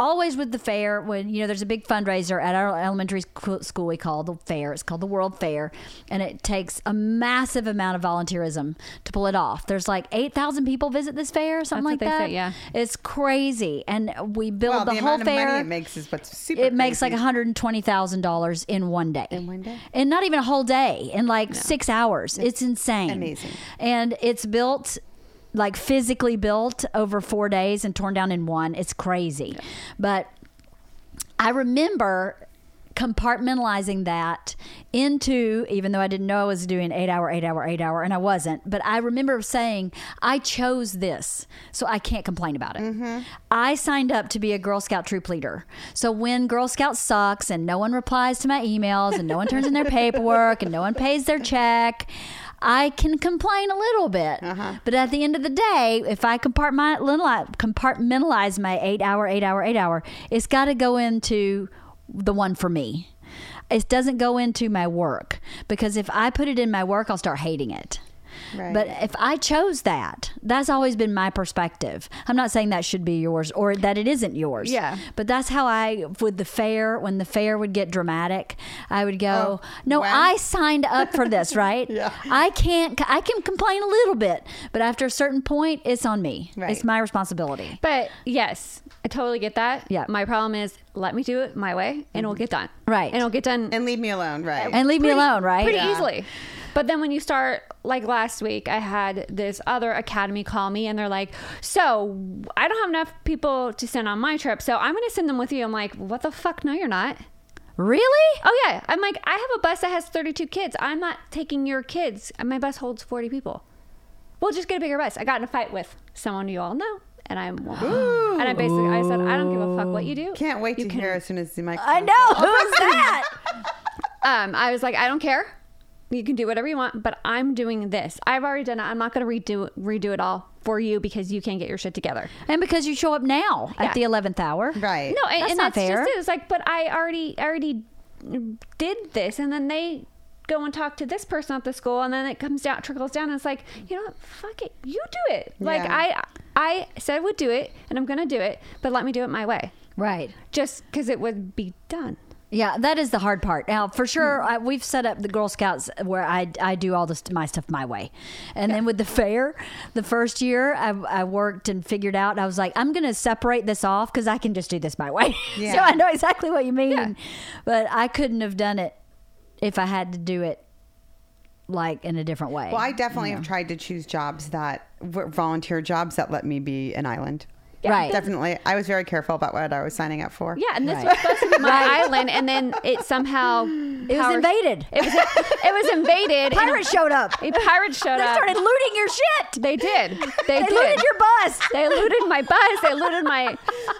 always with the fair when you know there's a big fundraiser at our elementary school we call the fair. It's called the World Fair, and it takes a massive amount of volunteerism to pull it off. There's like eight thousand people visit this fair, something That's what like they that. say, yeah. it's crazy, and we build well, the, the, whole amount fair of money it makes is what's super. it makes like $120,000 in one day. In one day? And not even a whole day, in like six hours. It's insane. amazing. And it's built, like physically built over four days and torn down in one. It's crazy. But I remember compartmentalizing that into even though I didn't know I was doing eight hour, eight hour, eight hour, and I wasn't. But I remember saying, I chose this, so I can't complain about it. Mm-hmm. I signed up to be a Girl Scout troop leader. So when Girl Scout sucks and no one replies to my emails and no one turns in their paperwork and no one pays their check, I can complain a little bit. Uh-huh. But at the end of the day, if I compartmentalize, compartmentalize my eight hour, eight hour, eight hour, it's got to go into the one for me. It doesn't go into my work because if I put it in my work, I'll start hating it. Right. But if I chose that, that's always been my perspective. I'm not saying that should be yours or that it isn't yours. Yeah. But that's how I, with the fair, when the fair would get dramatic, I would go, Oh, no, when? I signed up for this, right? Yeah. I can't, I can complain a little bit, but after a certain point, it's on me. Right. It's my responsibility. But yes, I totally get that. Yeah. My problem is let me do it my way and it'll get done. Right. And it'll get done and leave me alone. Right. And leave me alone, right? Pretty Yeah. easily. But then when you start, like last week, I had this other academy call me and they're like, So I don't have enough people to send on my trip. So I'm going to send them with you. I'm like, What the fuck? No, you're not. Really? Oh, yeah. I'm like, I have a bus that has 32 kids. I'm not taking your kids. My bus holds 40 people. We'll just get a bigger bus. I got in a fight with someone you all know. And I'm, and I basically, I said, I don't give a fuck what you do. Can't wait You to can- hear as soon as the microphone. I know. Who is that? um, I was like, I don't care. You can do whatever you want, but I'm doing this. I've already done it. I'm not going to redo redo it all for you because you can't get your shit together. and because you show up now Yeah. at the 11th hour. Right. No, and That's and not that's fair. just it. It's like, but I already I already did this, and then they go and talk to this person at the school, and then it comes down, trickles down, and it's like, you know what? Fuck it, you do it. Like Yeah. I I said I would do it, and I'm going to do it, but let me do it my way, Right. just because it would be done. Yeah, that is the hard part. Now, for Hmm. sure, I, we've set up the Girl Scouts where I, I do all this my stuff my way, and then with the fair, the first year I, I worked and figured out. I was like, I'm going to separate this off because I can just do this my way. Yeah. so I know exactly what you mean, Yeah. but I couldn't have done it if I had to do it like in a different way. Well, I definitely have tried to choose jobs that volunteer jobs that let me be an island. Right. Definitely, I was very careful about what I was signing up for. Yeah, and this Right. was supposed to be my island, and then it somehow It was invaded. It was it was invaded. and Pirates showed up. A pirate showed up. They started looting your shit. They did. They, They did. looted your bus. They looted my bus. They looted my.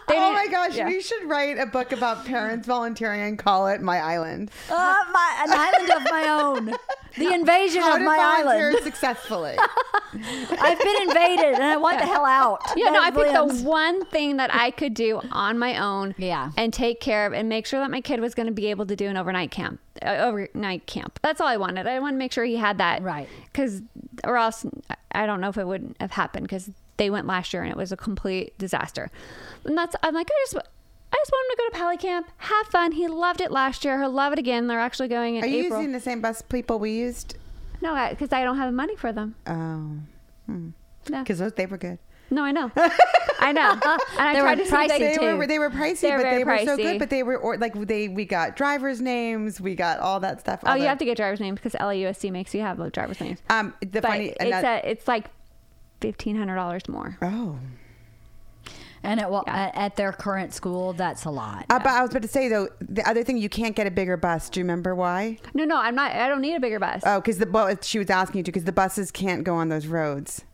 They Oh didn't- my gosh, yeah. we should write a book about parents volunteering and call it My Island. Uh, my, an island of my own. The invasion How of to my volunteer island. successfully. I've been invaded and I want the hell out. Yeah, no, I Those picked the limbs. One thing that I could do on my own. Yeah. And take care of and make sure that my kid was going to be able to do an overnight camp. Uh, overnight camp. That's all I wanted. I wanted to make sure he had that. Right. Because, or else, I don't know if it wouldn't have happened because they went last year and it was a complete disaster. And that's, I'm like, I just, I just want him to go to Pali Camp, have fun. He loved it last year. He'll love it again. They're actually going in Are you April. using the same bus people we used? no, because I don't have the money for them. Oh, No, because they were good. No I know. I know. And I They tried were to see pricey, they They were they were pricey, They're but very they were so good. But they were or, like they we got drivers' names, we got all that stuff. Oh, all you have to get driver's names because LAUSD makes you have the driver's names. Um, the But funny. it's another- a, it's like fifteen hundred dollars more. oh. And at, well, Yeah. at, at their current school, that's a lot. Uh, but I was about to say though, the other thing you can't get a bigger bus. Do you remember why? No, no, I'm not. I don't need a bigger bus. Oh, because the well, she was asking you to because the buses can't go on those roads.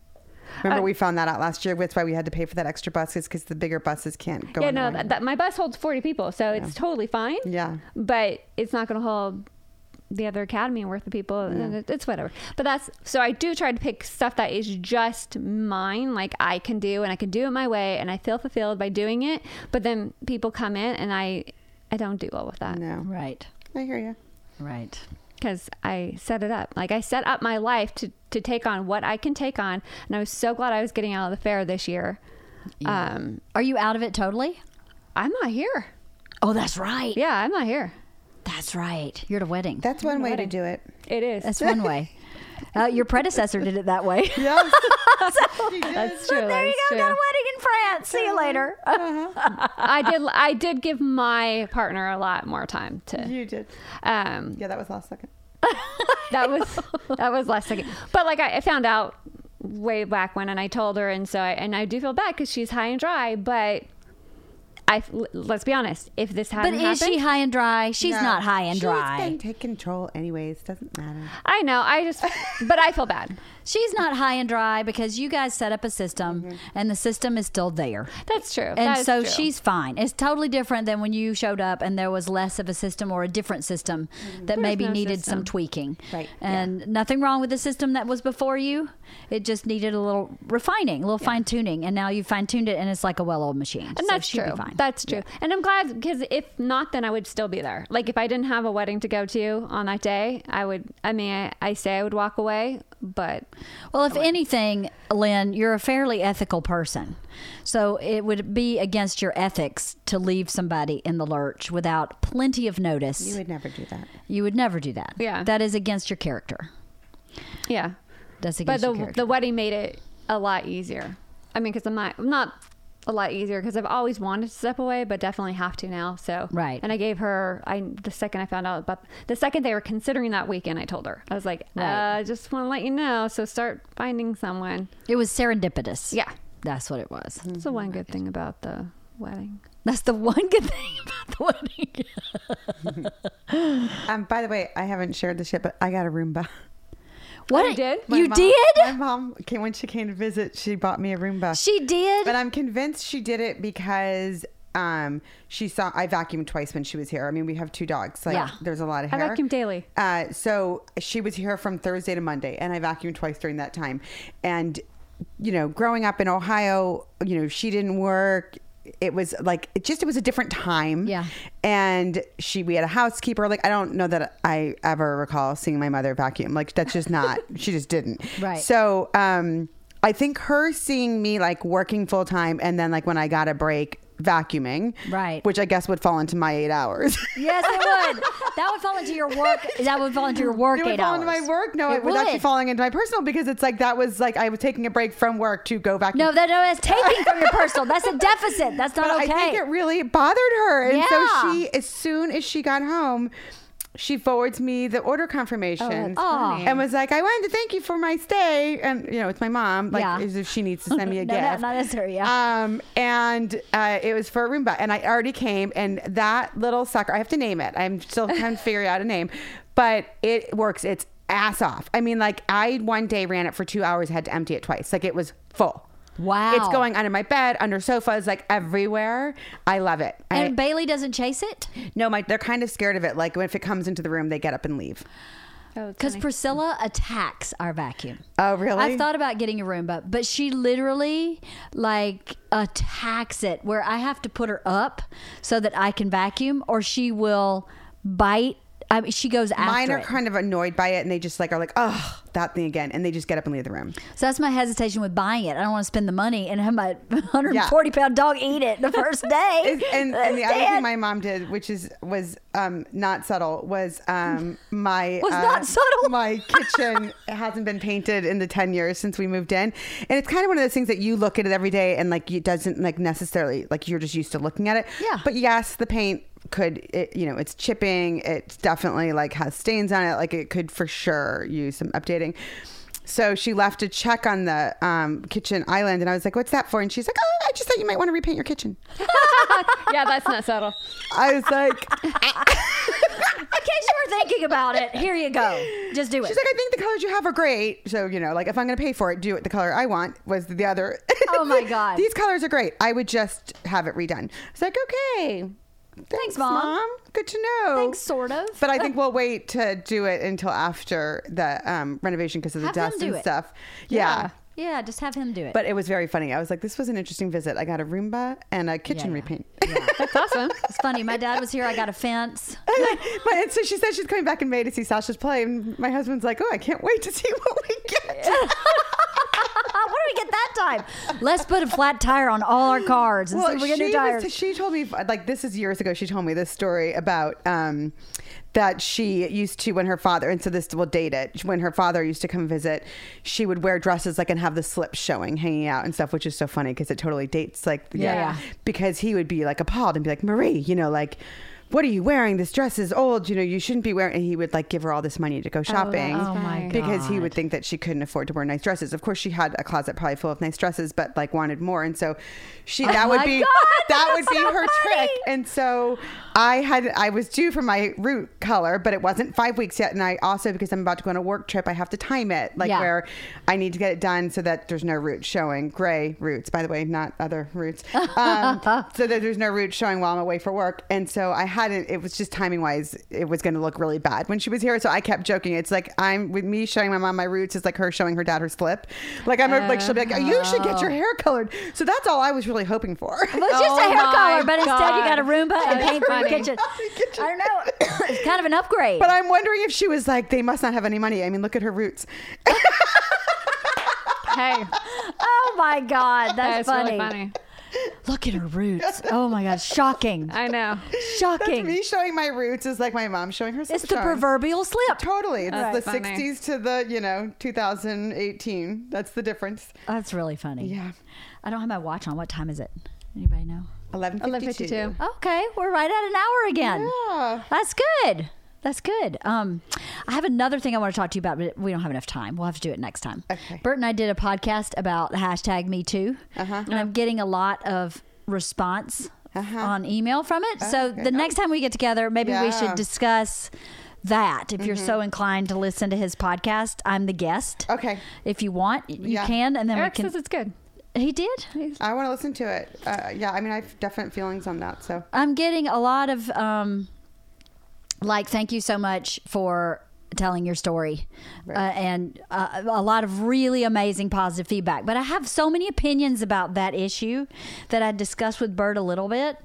Remember, Uh, we found that out last year. That's why we had to pay for that extra bus because the bigger buses can't go. yeah, no, that, that, my bus holds forty people, so it's totally fine. yeah. but it's not going to hold the other academy worth of people and it- it's whatever but that's so i do try to pick stuff that is just mine like i can do and i can do it my way and i feel fulfilled by doing it but then people come in and i i don't do well with that No, right. I hear you. Right. because i set it up like i set up my life to to take on what i can take on and i was so glad i was getting out of the fair this year um Are you out of it totally? i'm not here Oh, that's right. yeah i'm not here That's right. You're at a wedding. That's one way to do it. it is That's one way. Uh, your predecessor did it that way. Yes. that's true But there you go. true. Got a wedding in France. See you later. I did. I did give my partner a lot more time to. you did. Um, Yeah, that was last second. that was that was last second. But like I, I found out way back when, and I told her, and so I, and I do feel bad because she's high and dry. But I let's be honest, if this happens, But hadn't is she high and dry? She's No, not high and she's dry. been take control anyways. Doesn't matter. I know. I just, but I feel bad. She's not high and dry because you guys set up a system mm-hmm. and the system is still there. That's true. And That so true. she's fine. It's totally different than when you showed up and there was less of a system or a different system mm-hmm. that maybe no needed system. some tweaking. Right, And nothing wrong with the system that was before you. It just needed a little refining, a little fine tuning. And now you fine tuned it and it's like a well oiled machine. And so that's true. Fine. That's true. And I'm glad because if not, then I would still be there. Like if I didn't have a wedding to go to on that day, I would. I mean, I, I say I would walk away, but Well, if anything, Lynn, you're a fairly ethical person. So it would be against your ethics to leave somebody in the lurch without plenty of notice. You would never do that. You would never do that. Yeah. That is against your character. yeah. That's But against the your character. the wedding made it a lot easier. I mean, because I'm not not a lot easier because I've always wanted to step away, but definitely have to now. So Right. And I gave her. I the second I found out about the second they were considering that weekend, I told her I was like, Right. uh, I just want to let you know. So start finding someone. it was serendipitous. Yeah. That's what it was. That's the one good thing about the wedding. That's the one good thing about the wedding. Um, by the way, I haven't shared this yet, but I got a Roomba. What you did? My You mom- did? My mom came when she came to visit. She bought me a Roomba. She did. But I'm convinced she did it because um, she saw I vacuumed twice when she was here. I mean, we have two dogs. Like, Yeah. there's a lot of hair. I vacuum daily. Uh, so she was here from Thursday to Monday, and I vacuumed twice during that time. And you know, growing up in Ohio, you know, she didn't work. It was like it just it was a different time. Yeah. And she we had a housekeeper. Like I don't know that I ever recall seeing my mother vacuum. Like that's just not. she just didn't. Right. So um, I think her seeing me like working full time, and then like when I got a break vacuuming, Right. which I guess would fall into my eight hours. yes, it would. That would fall into your work. That would fall into your work It would eight fall hours. into my work. No, it, was actually falling into my personal because it's like that was like I was taking a break from work to go vacuum. No, that no, that's taking from your personal. That's a deficit. That's not but okay. I think it really bothered her, and Yeah. so she, as soon as she got home, she forwards me the order confirmations. Aw. and was like, I wanted to thank you for my stay. And, you know, it's my mom, like, Yeah. as if she needs to send me a No, gift. not- not yeah. Um, and uh, it was for a Roomba. And I already came, and that little sucker, I have to name it. I'm still trying to figure out a name, but it works its ass off. I mean, like, I one day ran it for two hours, had to empty it twice. Like, it was full. Wow. It's going under my bed, under sofas, like everywhere. I love it. I- And Bailey doesn't chase it no, my they're kind of scared of it. Like if it comes into the room, they get up and leave. Oh, because funny. Priscilla attacks our vacuum. Oh, really? I've thought about getting a Roomba, but she literally like attacks it where I have to put her up so that I can vacuum, or she will bite. I mean, she goes after Mine are it. kind of annoyed by it, and they just like are like, oh, that thing again, and they just get up and leave the room. So that's my hesitation with buying it. I don't want to spend the money and have my 140 pound dog eat it the first day. And, and the other thing my mom did, which is was um, not subtle, was um, my Was uh, not subtle? My kitchen hasn't been painted in the ten years since we moved in, and it's kind of one of those things that you look at it every day, and like it doesn't like necessarily like you're just used to looking at it. Yeah. But yes, the paint could it, you know it's chipping. It's definitely like has stains on it. Like it could for sure use some updating. So she left a check on the um, kitchen island, and I was like, "What's that for?" And she's like, "Oh, I just thought you might want to repaint your kitchen." yeah, that's not subtle. I was like, In case you were thinking about it, here you go. Just do it. She's like, I think the colors you have are great. So, you know, like if I'm going to pay for it, do it the color I want was the other. Oh my God. These colors are great. I would just have it redone. It's like, okay. Thanks, Mom. Good to know. Thanks, sort of. But I think we'll wait to do it until after the um, renovation because of the Have dust do and it. stuff. Yeah. yeah, just have him do it. But it was very funny. I was like, this was an interesting visit. I got a Roomba and a kitchen yeah. repaint. yeah. That's awesome. It's funny. My dad was here. I got a fence. but and so she said she's coming back in May to see Sasha's play, and my husband's like, "Oh, I can't wait to see what we get." what do we get that time? Let's put a flat tire on all our cars and see if we get new she, tires. was, she told me like this is years ago. She told me this story about um, that she used to when her father and so this will date it when her father used to come visit. She would wear dresses like and have the slips showing, hanging out and stuff, which is so funny because it totally dates like Yeah, yeah. Because he would be like appalled and be like Marie, you know, like. What are you wearing? This dress is old. You know, you shouldn't be wearing. And he would like give her all this money to go shopping that's oh my god. because he would think that she couldn't afford to wear nice dresses. Of course, she had a closet probably full of nice dresses, but like wanted more, and so she that would Oh be God, that would be so her funny. trick. And so I had I was due for my root color, but it wasn't five weeks yet, and I also because I'm about to go on a work trip, I have to time it like Yeah. where I need to get it done so that there's no roots showing. Gray roots, by the way, not other roots. Um, so that there's no roots showing while I'm away for work, and so I hadn't. It was just timing wise, it was going to look really bad when she was here. So I kept joking. It's like I'm with me showing my mom my roots is like her showing her dad her slip. Like I'm like she'll be like, you should get your oh. hair colored. So that's all I was really hoping for. Well, it's just a Oh hair color, but instead you got a Roomba and That's paint for your funny. kitchen. I don't know. it's kind of an upgrade. But I'm wondering if she was like, they must not have any money. I mean, look at her roots. Hey, oh my god, that's, that's funny. really funny. Look at her roots. Oh my god, shocking. I know. Shocking. Me showing my roots is like my mom showing her. It's the proverbial slip. Totally. It's That's the funny. 60s to the, you know, 2018. That's the difference. That's really funny. Yeah. I don't have my watch on. What time is it? Anybody know? 1152. 11:52. Okay, we're right at an hour again. Yeah. That's good. That's good. Um, I have another thing I want to talk to you about, but we don't have enough time. We'll have to do it next time. Okay. Bert and I did a podcast about hashtag Me Too, Uh-huh. and I'm getting a lot of response Uh-huh. on email from it. So Okay. the next time we get together, maybe we should discuss that. If you're so inclined to listen to his podcast, I'm the guest. Okay. If you want, you Yeah. can, and then Eric we can. says it's good. he did. I want to listen to it. Uh, yeah, I mean, I have definite feelings on that. So, I'm getting a lot of um, like, thank you so much for telling your story, Right. uh, and uh, a lot of really amazing positive feedback. But I have so many opinions about that issue that I discussed with Bert a little bit.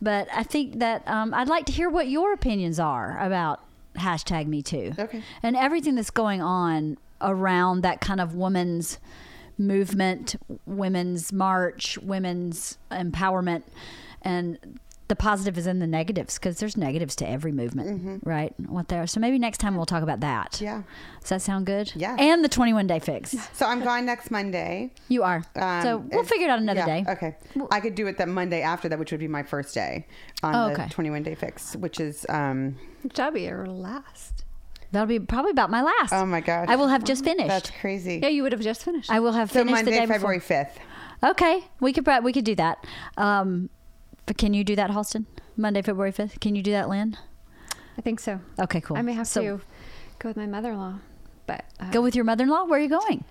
But I think that um, I'd like to hear what your opinions are about hashtag Me Too, Okay. and everything that's going on around that kind of woman's movement, women's march, women's empowerment, and the positive is in the negatives because there's negatives to every movement, right? What there. So maybe next time we'll talk about that. Mm-hmm. Yeah. Does that sound good? Yeah. And the 21 day fix. So I'm gone next Monday. You are. Um, so we'll figure it out another yeah, day. Okay. I could do it the Monday after that, which would be my first day on Oh, the 21 day fix, which is, um, That'll be your last. That'll be probably about my last. oh my gosh. I will have just finished. That's crazy. Yeah, you would have just finished. I will have so finished the Monday, day before. February 5th. Okay, we could we could do that. Um, but can you do that, Halston? Monday, February fifth. Can you do that, Lynn? I think so. Okay, cool. I may have So, to go with my mother-in-law, but uh, go with your mother-in-law. Where are you going?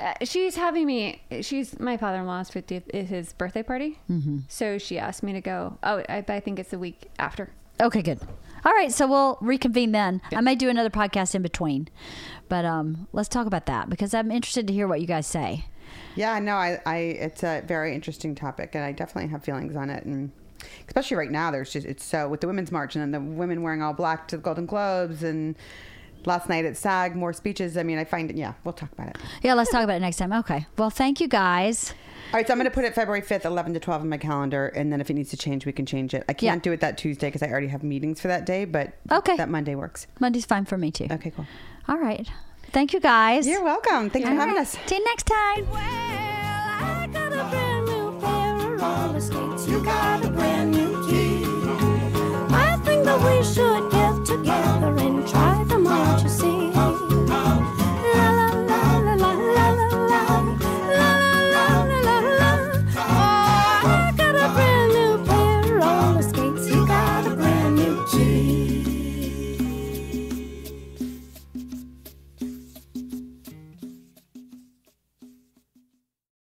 uh, she's having me. She's my father-in-law's 50th is his birthday party, mm-hmm. so she asked me to go. Oh, I, I think it's the week after. Okay, good. All right, so we'll reconvene then. I may do another podcast in between, but um, let's talk about that because I'm interested to hear what you guys say. Yeah, no, I, I, it's a very interesting topic, and I definitely have feelings on it, and especially right now, there's just it's so with the women's march and then the women wearing all black to the Golden Globes, and last night at SAG more speeches. I mean, I find it. Yeah, we'll talk about it. Yeah, let's talk about it next time. Okay. Well, thank you guys. All right, so I'm going to put it February 5th, 11 to 12 on my calendar, and then if it needs to change, we can change it. I can't Yeah. do it that Tuesday because I already have meetings for that day, but Okay. that Monday works. Monday's fine for me too. Okay, cool. All right. Thank you guys. You're welcome. Thanks for All having us. See you next time. Well,